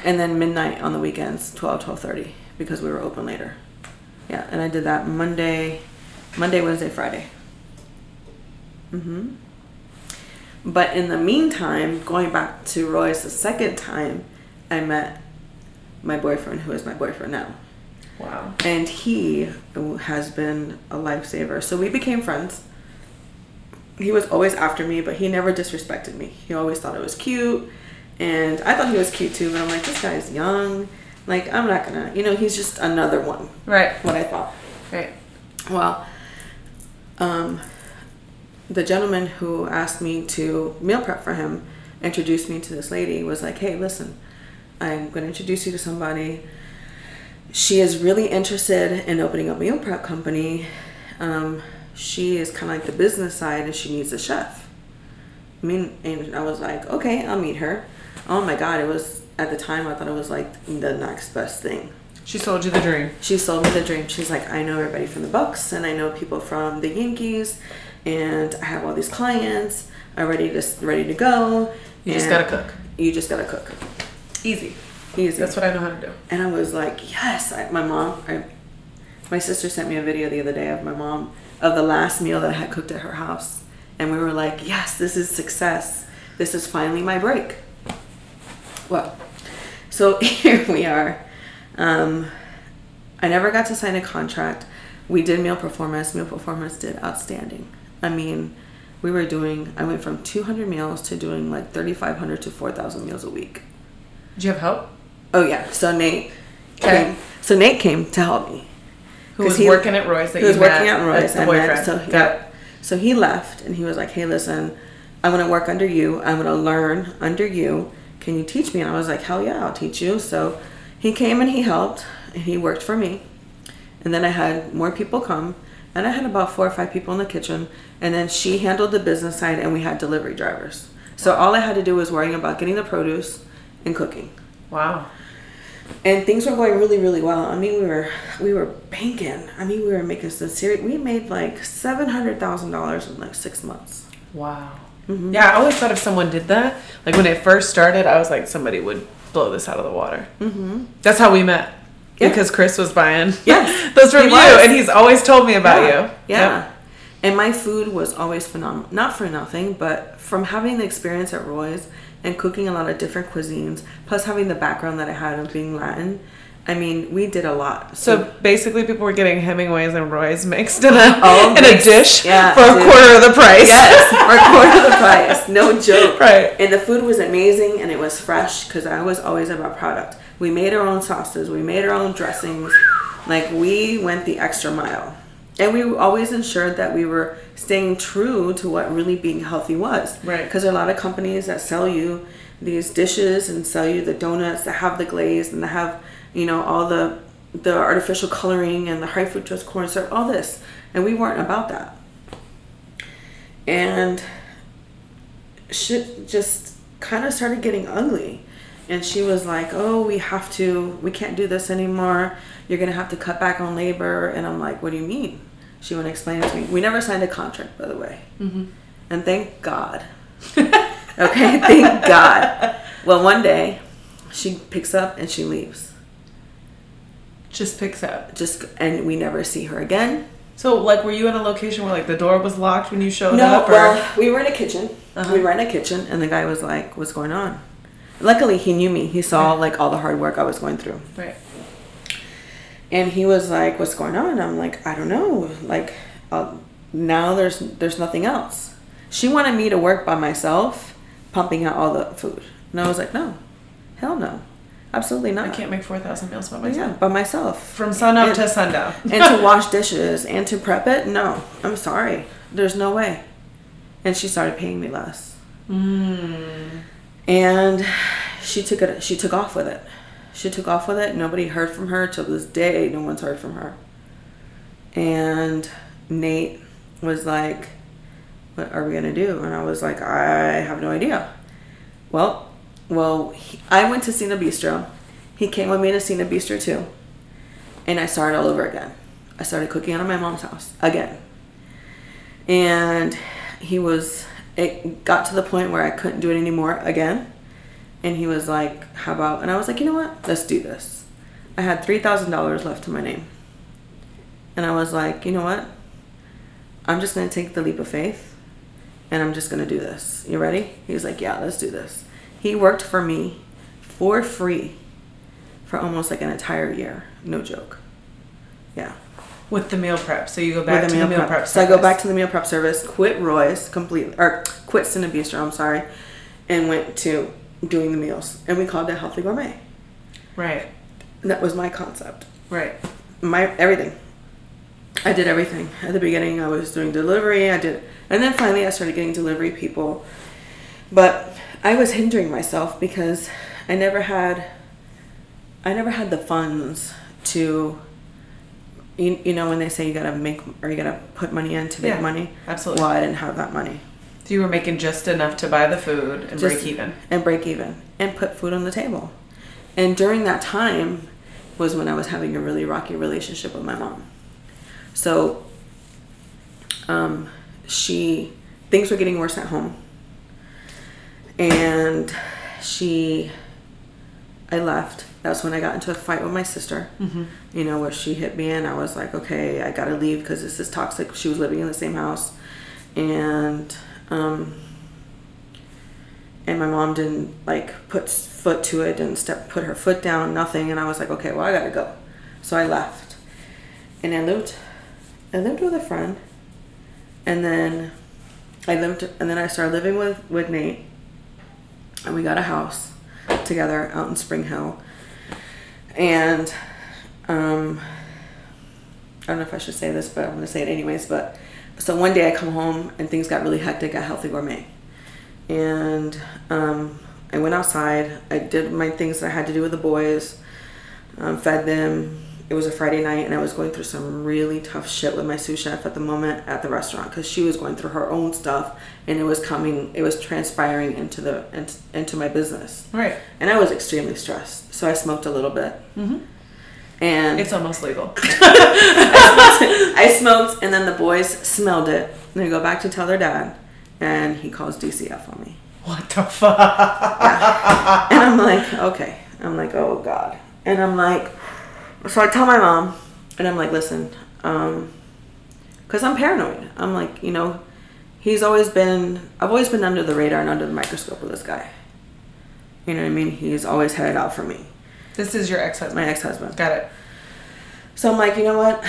and then midnight on the weekends 12 12.30 because we were open later yeah and i did that monday monday wednesday friday Mm hmm but in the meantime going back to roy's the second time i met my boyfriend who is my boyfriend now Wow. and he has been a lifesaver. So we became friends. He was always after me, but he never disrespected me. He always thought I was cute, and I thought he was cute too. But I'm like, this guy's young. Like, I'm not gonna, you know, he's just another one. Right. What I thought. Right. Well, um, the gentleman who asked me to meal prep for him introduced me to this lady. Was like, hey, listen, I'm going to introduce you to somebody. She is really interested in opening up a meal prep company. Um, she is kind of like the business side, and she needs a chef. I mean, and I was like, okay, I'll meet her. Oh my god, it was at the time I thought it was like the next best thing She sold you the dream. she sold me the dream. She's like, I know everybody from the Bucs, and I know people from the Yankees, and I have all these clients. I'm ready to ready to go. You just gotta cook. You just gotta cook. Easy. Easy. That's what I know how to do. And I was like, yes. I, my mom, I, my sister sent me a video the other day of my mom of the last meal that I had cooked at her house, and we were like, yes, this is success. This is finally my break. Well, so here we are. Um, I never got to sign a contract. We did meal performance. Meal performance did outstanding. I mean, we were doing. I went from 200 meals to doing like 3,500 to 4,000 meals a week. Did you have help? Oh yeah. So Nate. Okay. Came, so Nate came to help me. Who was he- working at Roy's that He was you working at Roy's. The boyfriend. met, so yeah. So he left and he was like, "Hey, listen, I'm gonna work under you. I'm gonna learn under you. Can you teach me?" And I was like, "Hell yeah, I'll teach you." So he came and he helped and he worked for me. And then I had more people come and I had about four or five people in the kitchen. And then she handled the business side and we had delivery drivers. So all I had to do was worrying about getting the produce and cooking. Wow. and things were going really really well i mean we were we were banking i mean we were making some serious we made like $700000 in like six months Wow. Yeah, I always thought if someone did that, like when it first started, I was like, somebody would blow this out of the water. Mm-hmm. That's how we met. Yeah. Because Chris was buying Yes, those from you, was. and he's always told me about yeah. you. Yeah. Yep. And my food was always phenomenal. Not for nothing, but from having the experience at Roy's and cooking a lot of different cuisines, plus having the background that I had of being Latin, I mean, we did a lot. So basically, people were getting Hemingways and Roy's mixed in a Oh, in a dish Yeah, for a dude. quarter of the price. yes, for a quarter of the price. No joke. Right. And the food was amazing and it was fresh because I was always about product. We made our own sauces, we made our own dressings. Like we went the extra mile. And we always ensured that we were staying true to what really being healthy was. Right. Because there are a lot of companies that sell you these dishes and sell you the donuts that have the glaze and that have, you know, all the the artificial coloring and the high fructose corn syrup, all this. And we weren't about that. And shit just kind of started getting ugly. And she was like, "Oh, we have to. We can't do this anymore. You're gonna have to cut back on labor." And I'm like, "What do you mean?" She wouldn't explain it to me. We never signed a contract, by the way. And thank God. okay, thank God. Well, one day, she picks up and she leaves. Just picks up. Just and we never see her again. So, like, were you in a location where like the door was locked when you showed No, up? Or? well, we were in a kitchen. Uh-huh. We were in a kitchen, and the guy was like, "What's going on?" Luckily, he knew me. He saw like all the hard work I was going through, right. and he was like, "What's going on?" I'm like, "I don't know. Like, uh, now there's there's nothing else." She wanted me to work by myself, pumping out all the food, and I was like, "No, hell no, absolutely not. I can't make four thousand meals by myself. Yeah, by myself From sunup And- to sundown. and to wash dishes and to prep it. No, I'm sorry. There's no way. And she started paying me less. And she took it. She took off with it. She took off with it. Nobody heard from her till this day. No one's heard from her. And Nate was like, "What are we gonna do?" And I was like, "I have no idea." Well, well, he, I went to Cena Bistro. He came with me to Cena Bistro too and I started all over again. I started cooking out of my mom's house again. And he was, it got to the point where I couldn't do it anymore again. And he was like, How about, and I was like, You know what? Let's do this. I had $3,000 left to my name. And I was like, You know what? I'm just going to take the leap of faith and I'm just going to do this. You ready? He was like, Yeah, let's do this. He worked for me for free for almost like an entire year. No joke. Yeah. With the meal prep. So you go back With to the meal prep. So I go back to the meal prep service, quit Roy's completely, or quit Cine Bistro, I'm sorry, and went to doing the meals. And we called it Healthy Gourmet. Right. And that was my concept. Right. My everything. I did everything. At the beginning, I was doing delivery. I did, and then finally, I started getting delivery people. But I was hindering myself because I never had. I never had the funds to. You, you know when they say you gotta make or you gotta put money in to make Yeah, money. absolutely. Well, I didn't have that money. So you were making just enough to buy the food and Just- break even. and break even and put food on the table. And during that time was when I was having a really rocky relationship with my mom. So um, she things were getting worse at home. And she I left. That's when I got into a fight with my sister. You know, where she hit me and I was like, okay, I gotta leave because this is toxic. She was living in the same house. And um, and my mom didn't like put foot to it didn't step put her foot down nothing and i was like okay well i gotta go so i left and i lived i lived with a friend and then i lived and then i started living with with nate and we got a house together out in spring hill and um i don't know if i should say this but i'm to say it anyways but so one day i come home and things got really hectic at healthy gourmet and um, I went outside. I did my things that I had to do with the boys, um, fed them, it was a Friday night and I was going through some really tough shit with my sous chef at the moment at the restaurant because she was going through her own stuff and it was coming, it was transpiring into the into, my business. Right. And I was extremely stressed, so I smoked a little bit. Mm-hmm. And It's almost legal. I smoked, and then the boys smelled it. And they go back to tell their dad, and he calls DCF on me. what the fuck? And I'm like, okay. I'm like, oh God. And I'm like, so I tell my mom, and I'm like, listen, um, because I'm paranoid. I'm like, you know, he's always been, I've always been under the radar and under the microscope with this guy. You know what I mean? He's always headed out for me, This is your ex-husband. my ex husband. Got it. So I'm like, you know what?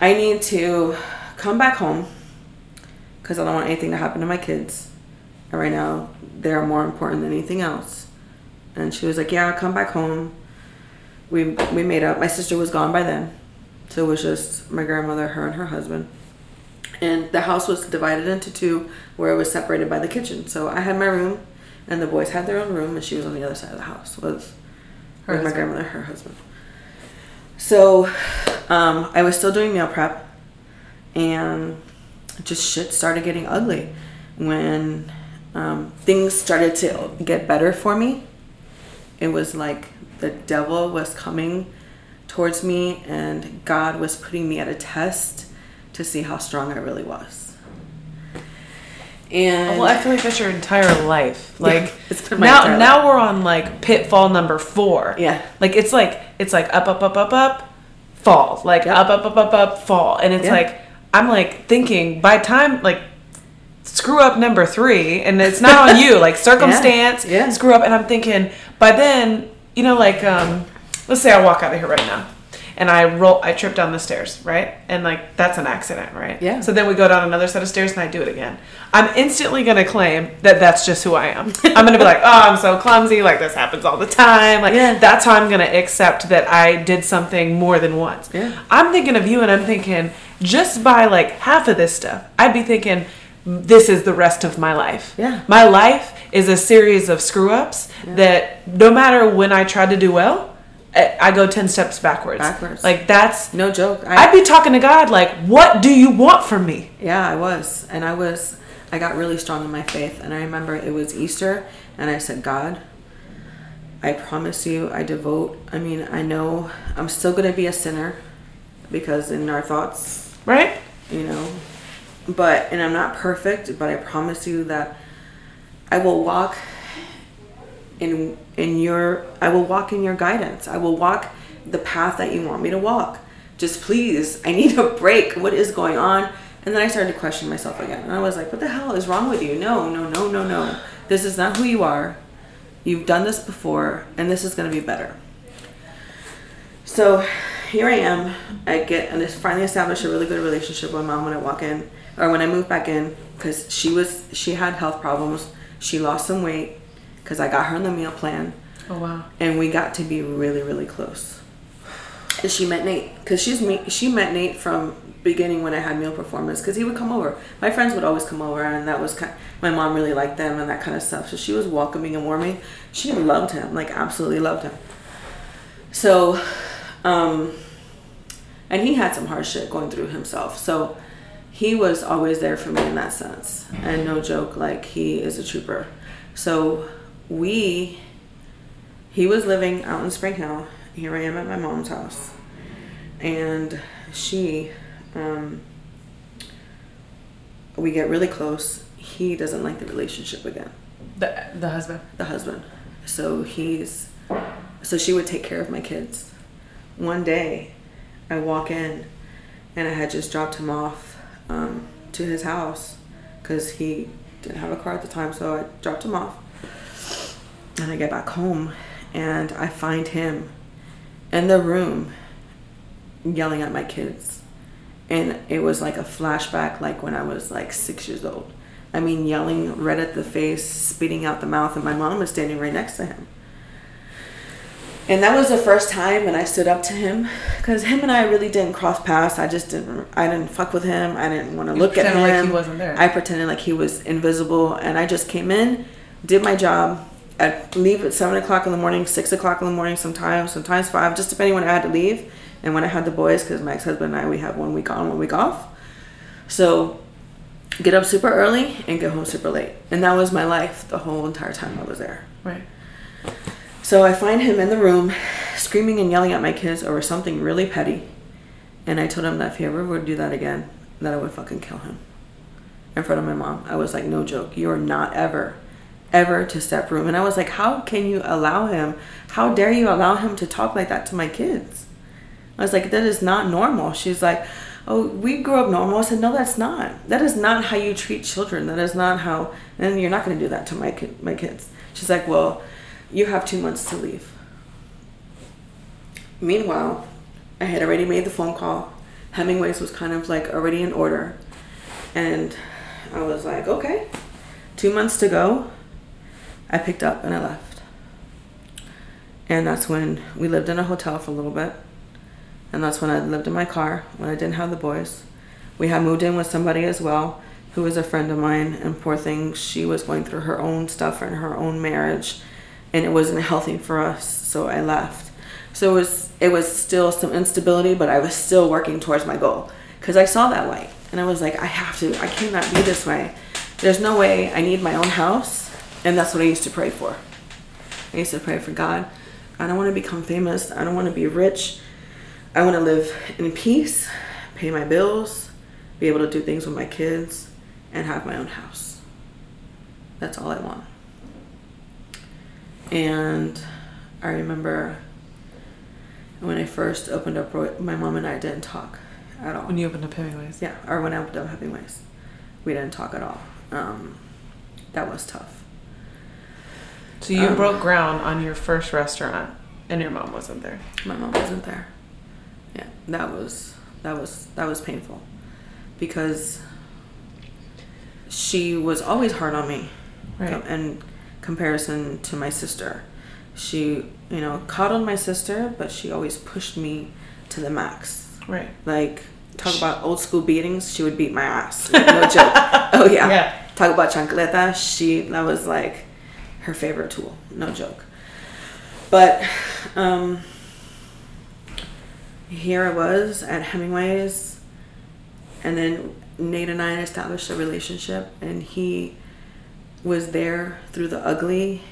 I need to come back home because I don't want anything to happen to my kids. And right now, they're more important than anything else. And she was like, yeah, come back home. We we made up. My sister was gone by then, so it was just my grandmother, her, and her husband. And the house was divided into two, where it was separated by the kitchen. So I had my room, and the boys had their own room, and she was on the other side of the house with, Her with my grandmother, her husband. So um, I was still doing meal prep, and just shit started getting ugly when um, things started to get better for me. It was like the devil was coming towards me, and God was putting me at a test to see how strong I really was. And Well, I feel like that's your entire life. Like my now, entire now we're on like pitfall number four. Yeah. Like it's like it's like up, up, up, up, up, fall. Like Yep. up, up, up, up, up, fall. And it's Yeah. like I'm like thinking by time like screw up number three, and it's not on you. Like circumstance, Yeah. screw up, and I'm thinking by then, you know, like um, let's say I walk out of here right now. And I roll, I trip down the stairs, right? And like that's an accident, right? Yeah. So then we go down another set of stairs, and I do it again. I'm instantly gonna claim that that's just who I am. I'm gonna be like, oh, I'm so clumsy. Like this happens all the time. Like Yeah. that's how I'm gonna accept that I did something more than once. Yeah. I'm thinking of you, and I'm thinking just by like half of this stuff, I'd be thinking this is the rest of my life. Yeah. My life is a series of screw ups that no matter when I try to do well, I I go 10 steps backwards. Backwards. Like that's, no joke. I'd be talking to God like, what do you want from me? Yeah, I was. And I was, I got really strong in my faith. And I remember it was Easter, and I said, God, I promise you, I devote. I mean, I know I'm still going to be a sinner because in our thoughts, Right? you know, but, and I'm not perfect, but I promise you that I will walk in in your I will walk in your guidance. I will walk the path that you want me to walk. Just please, I need a break. What is going on? And then I started to question myself again. And I was like, what the hell is wrong with you? No, no, no, no, no. This is not who you are. You've done this before and this is going to be better. So here I am. I get and I finally established a really good relationship with mom when I walk in or when I moved back in because she was she had health problems. She lost some weight because I got her on the meal plan Oh, wow. and we got to be really really close. And she met Nate because she's me. She met Nate from beginning when I had meal performance because he would come over. My friends would always come over, and that was kind. my mom really liked them and that kind of stuff. So she was welcoming and warming. She loved him, like absolutely loved him. So, um, and he had some hard shit going through himself. So he was always there for me in that sense. And no joke, like he is a trooper. So we he was living out in Spring Hill. Here I am at my mom's house. And she, um, we get really close. He doesn't like the relationship again, The, the husband. the husband. So he's, so she would take care of my kids. One day, I walk in and I had just dropped him off um, to his house because he didn't have a car at the time. So I dropped him off. And I get back home and I find him in the room yelling at my kids. And it was like a flashback, like when I was like six years old. I mean, yelling red at the face, spitting out the mouth, and my mom was standing right next to him. And that was the first time when I stood up to him, because him and I really didn't cross paths. I just didn't. I didn't fuck with him. I didn't want to look at him. like he wasn't there. I pretended like he was invisible, and I just came in, did my job. I'd leave at seven o'clock in the morning, six o'clock in the morning, sometimes, sometimes five, just depending when I had to leave. And when I had the boys, because my ex husband and I, we have one week on, one week off. So get up super early and get home super late. And that was my life the whole entire time I was there. Right. So I find him in the room screaming and yelling at my kids over something really petty. And I told him that if he ever would do that again, that I would fucking kill him. In front of my mom. I was like, no joke. You are not ever, ever to step room. And I was like, how can you allow him? How dare you allow him to talk like that to my kids? I was like, that is not normal. She's like, oh, we grew up normal. I said, no, that's not. That is not how you treat children. That is not how, and you're not going to do that to my, kid, my kids. She's like, well, you have two months to leave. Meanwhile, I had already made the phone call. Hemingway's was kind of like already in order. And I was like, okay, two months to go. I picked up and I left. And that's when we lived in a hotel for a little bit. And that's when I lived in my car when I didn't have the boys. We had moved in with somebody as well who was a friend of mine. And poor thing, she was going through her own stuff and her own marriage. And it wasn't healthy for us. So I left. So it was it was still some instability, but I was still working towards my goal because I saw that light and I was like, I have to. I cannot be this way. There's no way. I need my own house, and that's what I used to pray for. I used to pray for God. I don't want to become famous. I don't want to be rich. I want to live in peace, pay my bills, be able to do things with my kids, and have my own house. That's all I want. And I remember when I first opened up, my mom and I didn't talk at all. When you opened up Hemingway's? Yeah, or when I opened up Hemingway's. We didn't talk at all. Um, that was tough. So you Um, broke ground on your first restaurant, and your mom wasn't there. My mom wasn't there. Yeah, that was that was that was painful because she was always hard on me Right. in comparison to my sister. She, you know, coddled my sister, but she always pushed me to the max. Right. Like talk about old school beatings, she would beat my ass. No joke. Oh yeah. Yeah. Talk about chancleta, she that was like her favorite tool. No joke. But um here I was at Hemingway's and then Nate and I established a relationship and he was there through the ugly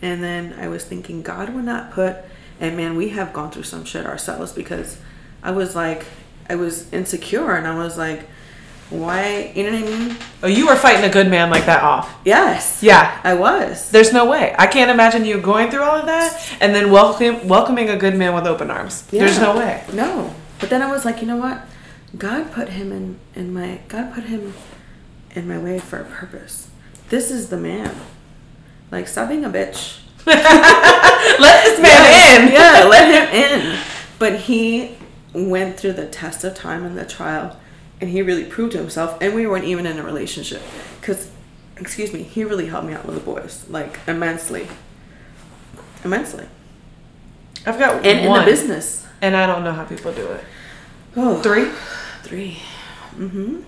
and then I was thinking God would not put and man we have gone through some shit ourselves because I was like I was insecure and I was like why you know what I mean? Oh, you were fighting a good man like that off. Yes. Yeah. I was. There's no way. I can't imagine you going through all of that and then welcome, welcoming a good man with open arms. There's no way. No. But then I was like, you know what? God put him in in my God put him in my way for a purpose. This is the man. Like stop being a bitch. Let this man Yes, in. Yeah, let him in. But he went through the test of time and the trial and he really proved himself and we weren't even in a relationship cuz excuse me, he really helped me out with the boys like immensely. Immensely. I've got And in the business. and I don't know how people do it. Oh. Three. Three. Mm-hmm.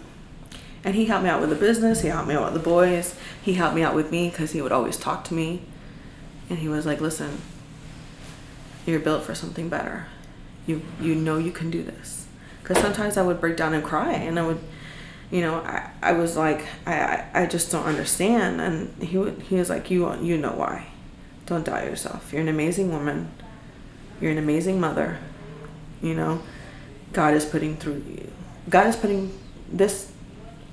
And he helped me out with the business. He helped me out with the boys. He helped me out with me because he would always talk to me. And he was like, "Listen, you're built for something better. You you know you can do this." Because sometimes I would break down and cry, and I would, you know, I, I was like, I, I just don't understand. And he would he was like, "You you know why? Don't doubt yourself. You're an amazing woman. You're an amazing mother. You know." God is putting through you. God is putting this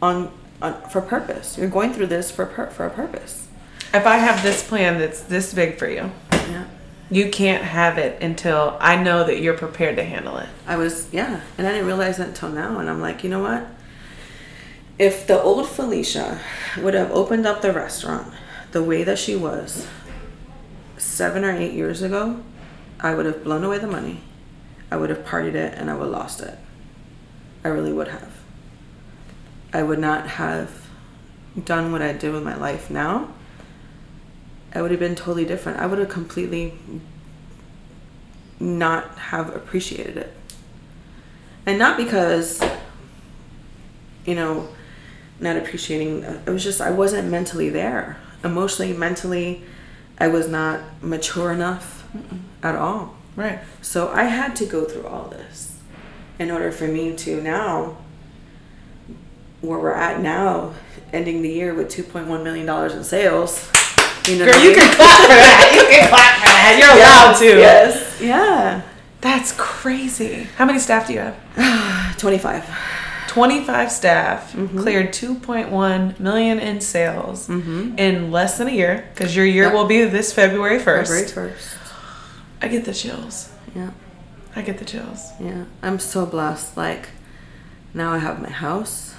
on, on for purpose. You're going through this for pur- for a purpose. If I have this plan that's this big for you, Yeah. you can't have it until I know that you're prepared to handle it. I was yeah, and I didn't realize that until now. And I'm like, you know what? If the old Felicia would have opened up the restaurant the way that she was seven or eight years ago, I would have blown away the money. I would have partied it and I would have lost it. I really would have. I would not have done what I did with my life now. I would have been totally different. I would have completely not have appreciated it. And not because, you know, not appreciating, it was just I wasn't mentally there. Emotionally, mentally, I was not mature enough at all. Right. So I had to go through all this in order for me to now, where we're at now, ending the year with $2.1 million in sales. You know Girl, I you mean? can clap for that. You can clap for that. You're allowed to. Yes. Yeah. That's crazy. How many staff do you have? 25. 25 staff Mm-hmm. cleared 2.1 million in sales in less than a year because your year Mm-hmm. Yep. will be this February 1st. February 1st. I get the chills. Yeah. I get the chills. Yeah. I'm so blessed. Like, now I have my house.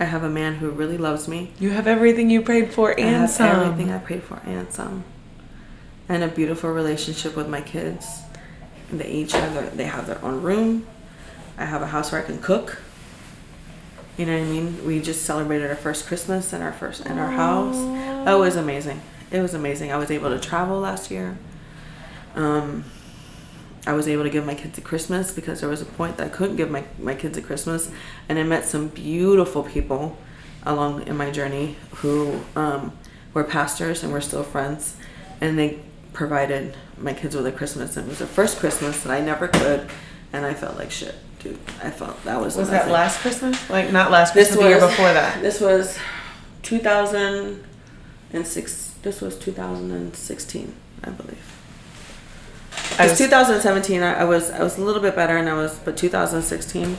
I have a man who really loves me. You have everything you prayed for and I have some. everything I prayed for and some. And a beautiful relationship with my kids. They each have their, they have their own room. I have a house where I can cook. You know what I mean? We just celebrated our first Christmas in our first in our house. Oh, it was amazing. It was amazing. I was able to travel last year. Um, I was able to give my kids a Christmas because there was a point that I couldn't give my, my kids a Christmas. And I met some beautiful people along in my journey who um, were pastors and we're still friends. And they provided my kids with a Christmas. And it was the first Christmas that I never could. And I felt like shit, dude. I felt that was Was that last Christmas? Like, not last This Christmas, the year was- before that. This was 2006. This was 2016, I believe. I was- 2017, I, I was I was a little bit better, and I was, but 2016,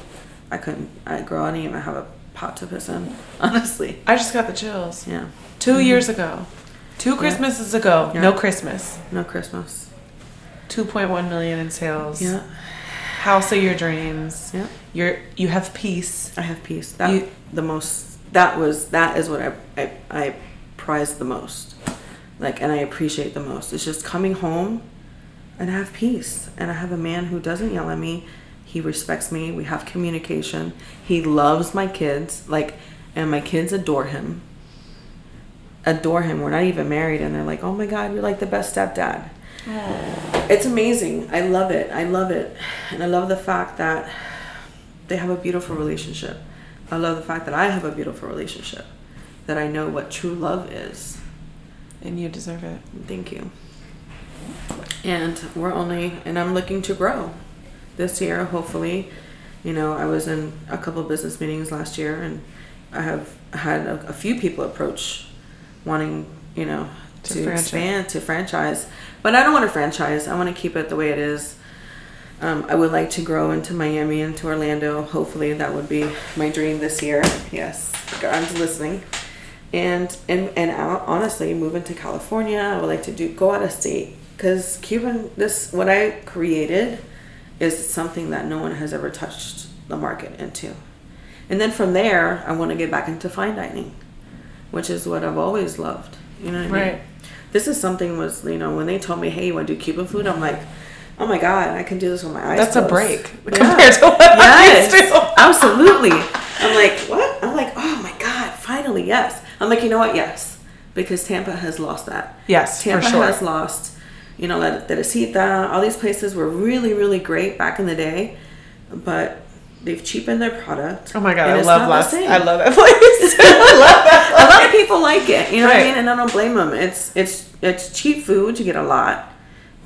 I couldn't. I girl, I didn't even have a pot to piss in. Honestly, I just got the chills. yeah. 2 years ago. Two Christmases ago. Mm-hmm. Yeah. No Christmas. No Christmas. 2.1 million in sales. Yeah, House of your dreams. yeah. You're you have peace. I have peace. That You- the most. That was that is what I I I prize the most. Like, and I appreciate the most. It's just coming home and I have peace. And I have a man who doesn't yell at me. He respects me. We have communication. He loves my kids. Like, and my kids adore him. Adore him. We're not even married. And they're like, oh my God, you're like the best stepdad. It's amazing. I love it. I love it. And I love the fact that they have a beautiful relationship. I love the fact that I have a beautiful relationship. That I know what true love is. And you deserve it. Thank you. And we're only, and I'm looking to grow this year, hopefully. You know, I was in a couple business meetings last year and I have had a, a few people approach wanting, you know, To to, franchise. expand, to franchise. But I don't want to franchise. I want to keep it the way it is. Um, I would like to grow into Miami into Orlando. Hopefully, that would be my dream this year. Yes, God's listening. And and and out, honestly, move into California. I would like to do go out of state because Cuban. This what I created is something that no one has ever touched the market into. And then from there, I want to get back into fine dining, which is what I've always loved. You know what I mean? Right. This is something was you know when they told me, hey, you want to do Cuban food? I'm like, oh my god, I can do this with my eyes. That's a break Yeah. compared to what I used to. absolutely. I'm like, what? I'm like, oh my god, finally, yes. I'm like, you know what? Yes, because Tampa has lost that. Yes, Tampa for sure. has lost. You know, La Teresita, all these places were really, really great back in the day, but they've cheapened their product. Oh my god, I love Las. I love that place. I love that. a lot of people like it, you know what I mean, and I don't blame them. It's it's it's cheap food, you get a lot,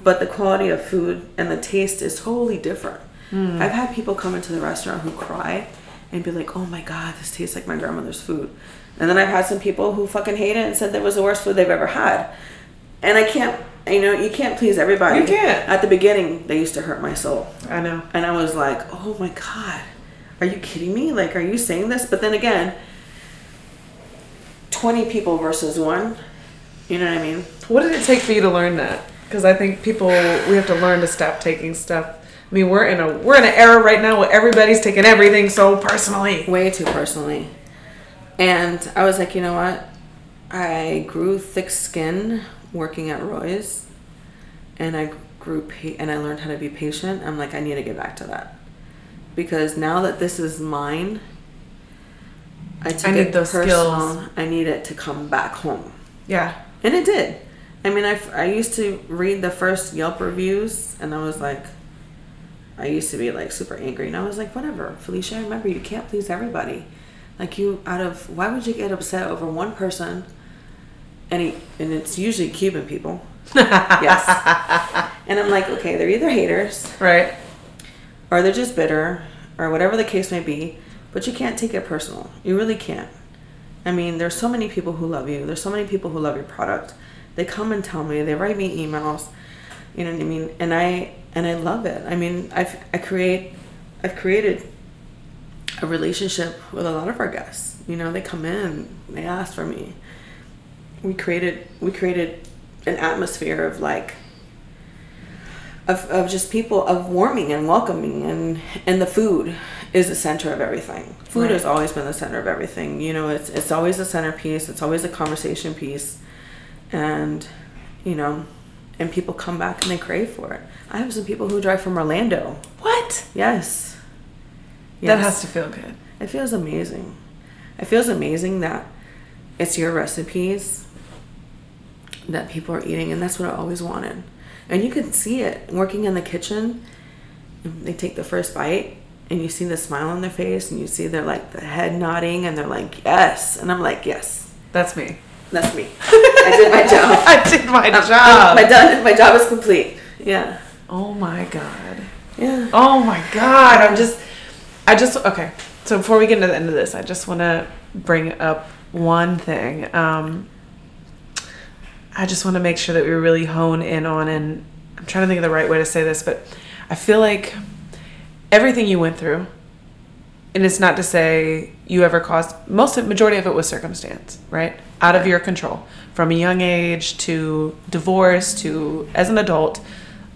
but the quality of food and the taste is totally different. Hmm. I've had people come into the restaurant who cry and be like, "Oh my god, this tastes like my grandmother's food," and then I've had some people who fucking hate it and said that was the worst food they've ever had, and I can't, you know, you can't please everybody. You can't. At the beginning, they used to hurt my soul. I know. And I was like, oh my God, are you kidding me? Like, are you saying this? But then again, 20 people versus one, you know what I mean? What did it take for you to learn that? Because I think people we have to learn to stop taking stuff. I mean, we're in a we're in an era right now where everybody's taking everything so personally. Way too personally. And I was like, you know what? I grew thick skin working at Roy's, and I grew pa- and I learned how to be patient. I'm like, I need to get back to that because now that this is mine, I took I need it those personal. skills. I need it to come back home. Yeah. And it did. I mean, I, I used to read the first Yelp reviews and I was like, I used to be like super angry. And I was like, whatever, Felicia, remember, you can't please everybody. Like, you, out of, why would you get upset over one person? And, he, and it's usually Cuban people. yes. And I'm like, okay, they're either haters Right. or they're just bitter or whatever the case may be, but you can't take it personal. You really can't. I mean, there's so many people who love you. There's so many people who love your product. They come and tell me. They write me emails. You know what I mean? And I and I love it. I mean, I've I create I've created a relationship with a lot of our guests. You know, they come in, they ask for me. We created we created an atmosphere of like of, of just people of warming and welcoming and and the food is the center of everything food Right. has always been the center of everything you know it's it's always the centerpiece it's always a conversation piece and you know and people come back and they crave for it i have some people who drive from orlando What? yes That has to feel good. it feels amazing it feels amazing that it's your recipes that people are eating and that's what i always wanted and you can see it working in the kitchen they take the first bite and you see the smile on their face and you see they're like the head nodding and they're like yes and i'm like yes That's me. that's me i did my job I did my I'm- job. I'm- my done my job is complete yeah oh my god. yeah Oh my god. I'm just I just okay. So before we get into the end of this, I just want to bring up one thing. Um I just want to make sure that we really hone in on and I'm trying to think of the right way to say this, but I feel like everything you went through and it's not to say you ever caused most of majority of it was circumstance, right? Out of your control. From a young age to divorce to as an adult,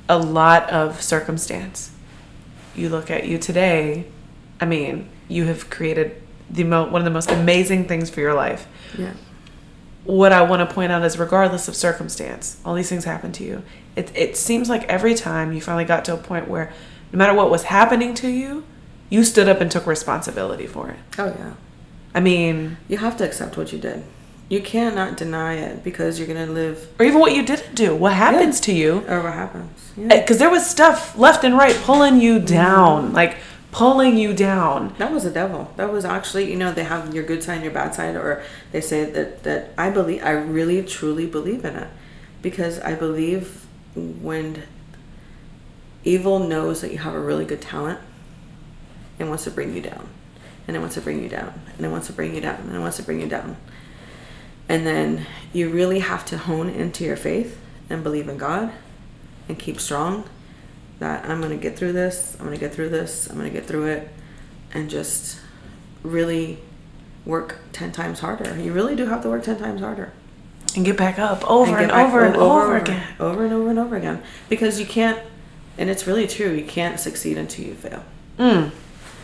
a lot of circumstance. You look at you today, I mean, you have created the mo- one of the most amazing things for your life. yeah What I want to point out is regardless of circumstance, all these things happen to you. It it seems like every time you finally got to a point where no matter what was happening to you, you stood up and took responsibility for it. oh yeah I mean, you have to accept what you did you cannot deny it because you're gonna live or even what you didn't do. What happens to you? or what happens yeah. Uh, because there was stuff left and right pulling you down, mm-hmm. like pulling you down. That was the devil. That was actually, you know, they have your good side and your bad side, or they say that that I believe, I really truly believe in it, because I believe when evil knows that you have a really good talent, it wants to bring you down, and it wants to bring you down, and it wants to bring you down, and it wants to bring you down, and then you really have to hone into your faith and believe in God, and keep strong that I'm going to get through this, I'm going to get through this, I'm going to get through it, and just really work 10 times harder. You really do have to work 10 times harder. And get back up over and, get back over and o- over, again. Over and over and over again. Because you can't, and it's really true, you can't succeed until you fail. Mm.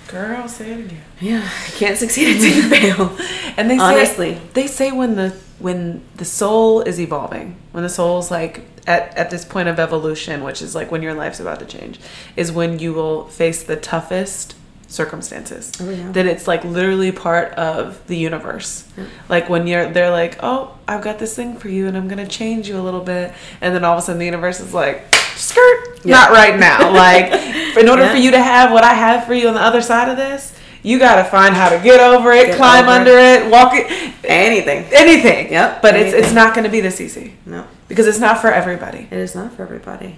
Girl, say it again. Yeah, you can't succeed until you fail. And they say Honestly. they say when the when the soul is evolving, when the soul's like at, at this point of evolution, which is like when your life's about to change, is when you will face the toughest circumstances. Oh, yeah. That it's like literally part of the universe. Yeah. Like when you're they're like, Oh, I've got this thing for you and I'm gonna change you a little bit and then all of a sudden the universe is like skirt Yeah. not right now. like in order for you to have what I have for you on the other side of this, you gotta find how to get over it, Get climb over under it, walk it, Anything. anything. Yep, But it's it's not gonna be this easy No, because it's not for everybody. it is not for everybody.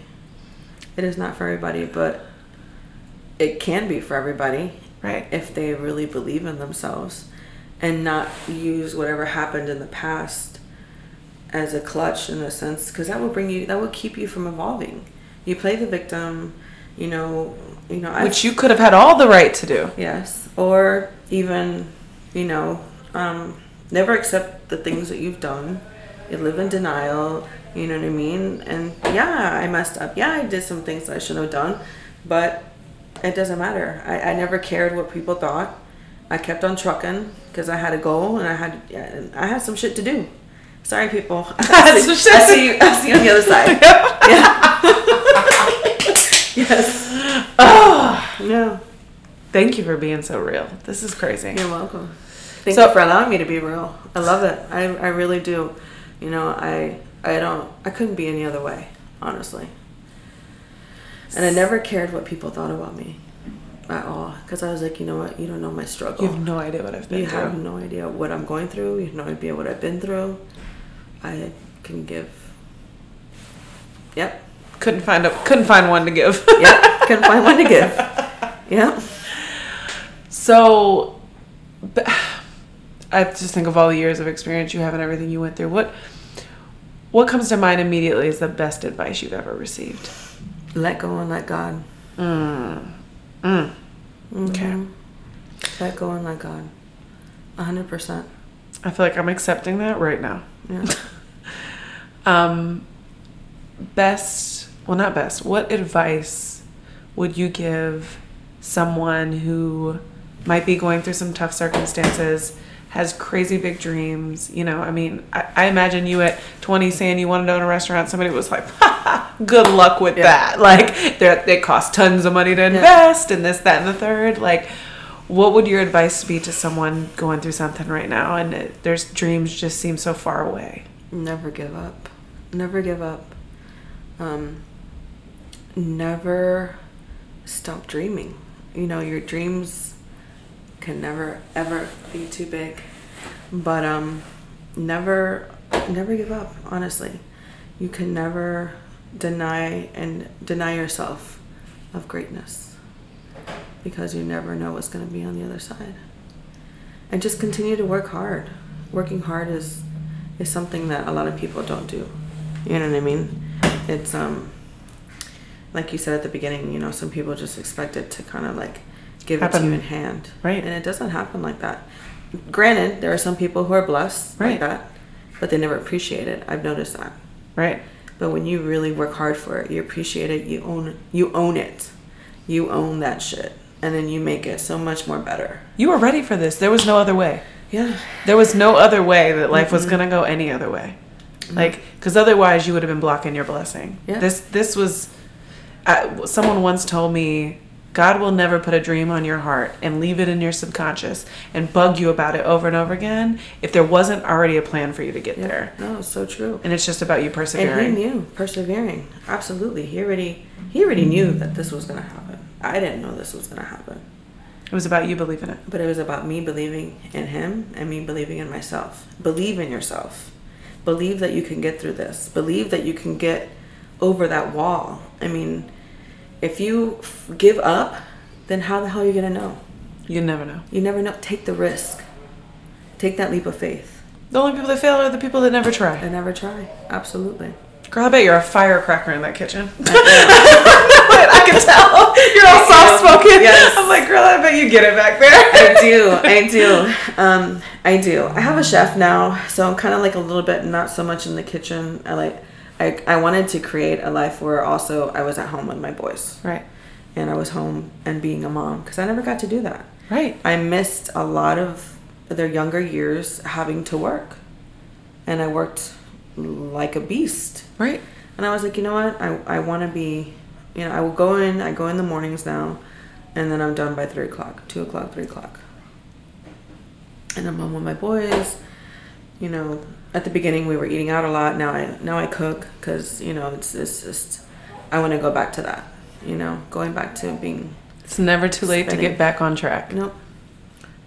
It is not for everybody, but it can be for everybody. Right. if they really believe in themselves and not use whatever happened in the past as a clutch in a sense because that will bring you that will keep you from evolving you play the victim you know you know Which you could have had all the right to do. yes or even you know um, never accept the things that you've done. You live in denial you know what i mean? And yeah i messed up. Yeah i did some things that i shouldn't have done but it doesn't matter. I, I never cared what people thought. I kept on trucking because i had a goal and i had and i had some shit to do. Sorry people. I see, I see, you, I see you on the other side. Yeah. Yes Oh, no thank you for being so real. This is crazy. You're welcome. Thank So- you for allowing me to be real. I love it. I, I really do. You know, I I don't I couldn't be any other way, honestly. And I never cared what people thought about me at all because I was like, you know what, you don't know my struggle. You have no idea what I've been You through. have no idea what I'm going through. You have no idea what I've been through. I can give. Yep, couldn't find a couldn't find one to give. Yeah, couldn't find one to give. Yeah. So, I just think of all the years of experience you have and everything you went through. What what comes to mind immediately is the best advice you've ever received? Let go and let God. Mm. Mm. Okay. Mhm. Let go and let God. A hundred percent. I feel like I'm accepting that right now. Yeah. Um, best, well, not best. What advice would you give someone who might be going through some tough circumstances, has crazy big dreams? You know, I mean, I, I imagine you at 20 saying you wanted to own a restaurant. Somebody was like, "Good luck with Yeah. that." Like, they're- cost tons of money to invest, and this, that, and the third. Like. What would your advice be to someone going through something right now and it, their dreams just seem so far away? Never give up. Never give up. Um, never stop dreaming. You know, your dreams can never ever be too big. But um never never give up, honestly. You can never deny and deny yourself of greatness because you never know what's going to be on the other side. And just continue to work hard. Working hard is is something that a lot of people don't do. You know what I mean? It's um like you said at the beginning, you know, some people just expect it to kind of like give it to you in hand. Right. And it doesn't happen like that. Granted, there are some people who are blessed Right. like that, but they never appreciate it. I've noticed that. Right? But when you really work hard for it, you appreciate it, you own you own it. You own that shit. And then you make it so much more better. You were ready for this. There was no other way. Yeah. There was no other way that life was gonna go any other way. Like, because otherwise you would have been blocking your blessing. Yeah. This this was. Uh, someone once told me, God will never put a dream on your heart and leave it in your subconscious and bug you about it over and over again if there wasn't already a plan for you to get Yeah. there. No, it's so true. And it's just about you persevering. And he knew, persevering. Absolutely. He already he already knew that this was gonna happen. I didn't know this was gonna happen. It was about you believing it. But it was about me believing in him and me believing in myself. Believe in yourself. Believe that you can get through this. Believe that you can get over that wall. I mean, if you f- give up, then how the hell are you gonna know? You never know. You never know. Take the risk. Take that leap of faith The only people that fail are the people that never try. and never try. Absolutely. Girl, I bet you're a firecracker in that kitchen. I can tell. You're all soft spoken. Yes. I'm like, girl, I bet you get it back there. I do. I do. Um, I do. I have a chef now, so I'm kind of like a little bit not so much in the kitchen. I like. I, I wanted to create a life where also I was at home with my boys Right. and I was home and being a mom because I never got to do that. Right. I missed a lot of their younger years having to work, and I worked like a beast. Right. And I was like, you know what? I, I want to be, you know, I will go in, I go in the mornings now, and then I'm done by 3 o'clock, 2 o'clock, 3 o'clock. And I'm home with my boys. You know, at the beginning we were eating out a lot. Now I now I cook because you know it's it's just I want to go back to that. You know, going back to being It's never too late to get back on track. no,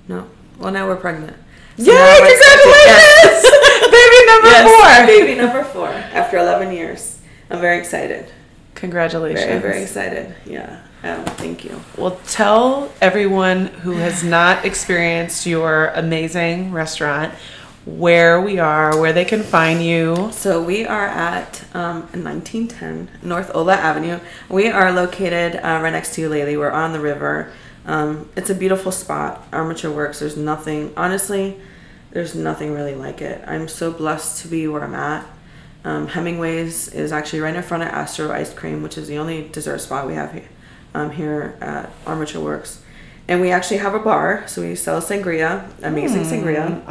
no. Well, now we're pregnant. So Yay! Congratulations! Baby number Yes, four. baby number four. After 11 years, I'm very excited. Congratulations. Very very excited. Yeah. Um, thank you. Well, tell everyone who has not experienced your amazing restaurant where we are, where they can find you. So we are at um, 1910 North Ola Avenue. We are located uh, right next to Ulele. We're on the river. Um, it's a beautiful spot. Armature Works. There's nothing, honestly, there's nothing really like it. I'm so blessed to be where I'm at. Um, Hemingway's is actually right in front of Astro Ice Cream, which is the only dessert spot we have here, um, here at Armature Works. And we actually have a bar, so we sell sangria, amazing sangria.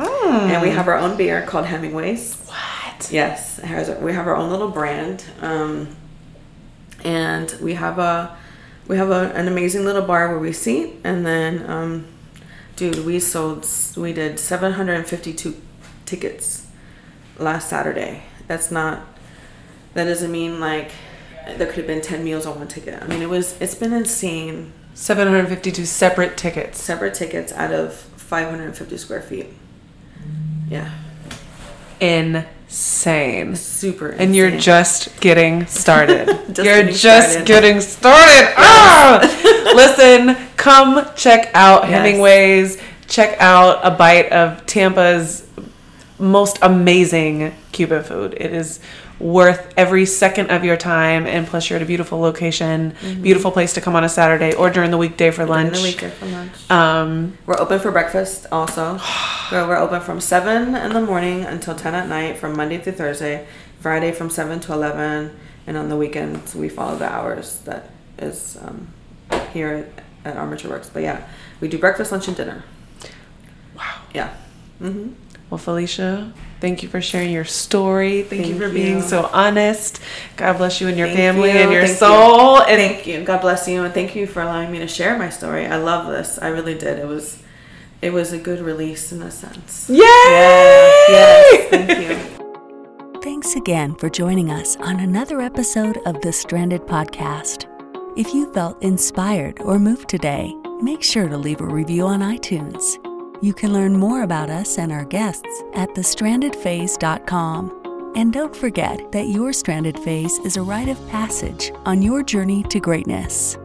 And we have our own beer called Hemingway's. What? Yes, it has a- we have our own little brand, um, and we have a we have a, an amazing little bar where we seat, and then, um, dude, we sold we did seven hundred and fifty two tickets last Saturday. That's not that doesn't mean like there could have been ten meals on one ticket. I mean, it was it's been insane. 752 separate tickets. Separate tickets out of five hundred and fifty square feet. Yeah. insane. Super. And you're just getting started. Just you're getting just started. getting started. Ah! Listen, come check out Yes. Hemingway's. Check out a bite of Tampa's most amazing Cuban food. It is worth every second of your time, and plus you're at a beautiful location, beautiful place to come on a Saturday or during the weekday for Mm-hmm. During lunch. the weekend for lunch. Um, We're open for breakfast also. we're, we're open from 7 in the morning until 10 at night from Monday through Thursday. Friday from 7 to 11. And on the weekends, we follow the hours that is um, here at, at Armature Works. But yeah, we do breakfast, lunch, and dinner. wow. Yeah. hmm Well, Felicia, thank you for sharing your story. Thank, you Thank for being you. so honest. God bless you and your Thank family you, and your thank you. soul. And Thank you. God bless you, and thank you for allowing me to share my story. I love this. I really did. It was, it was a good release in a sense. Yay! Yeah. Yes. Thank you. Thanks again for joining us on another episode of the Stranded Podcast. If you felt inspired or moved today, make sure to leave a review on iTunes. You can learn more about us and our guests at thestrandedphase.com. And don't forget that your stranded phase is a rite of passage on your journey to greatness.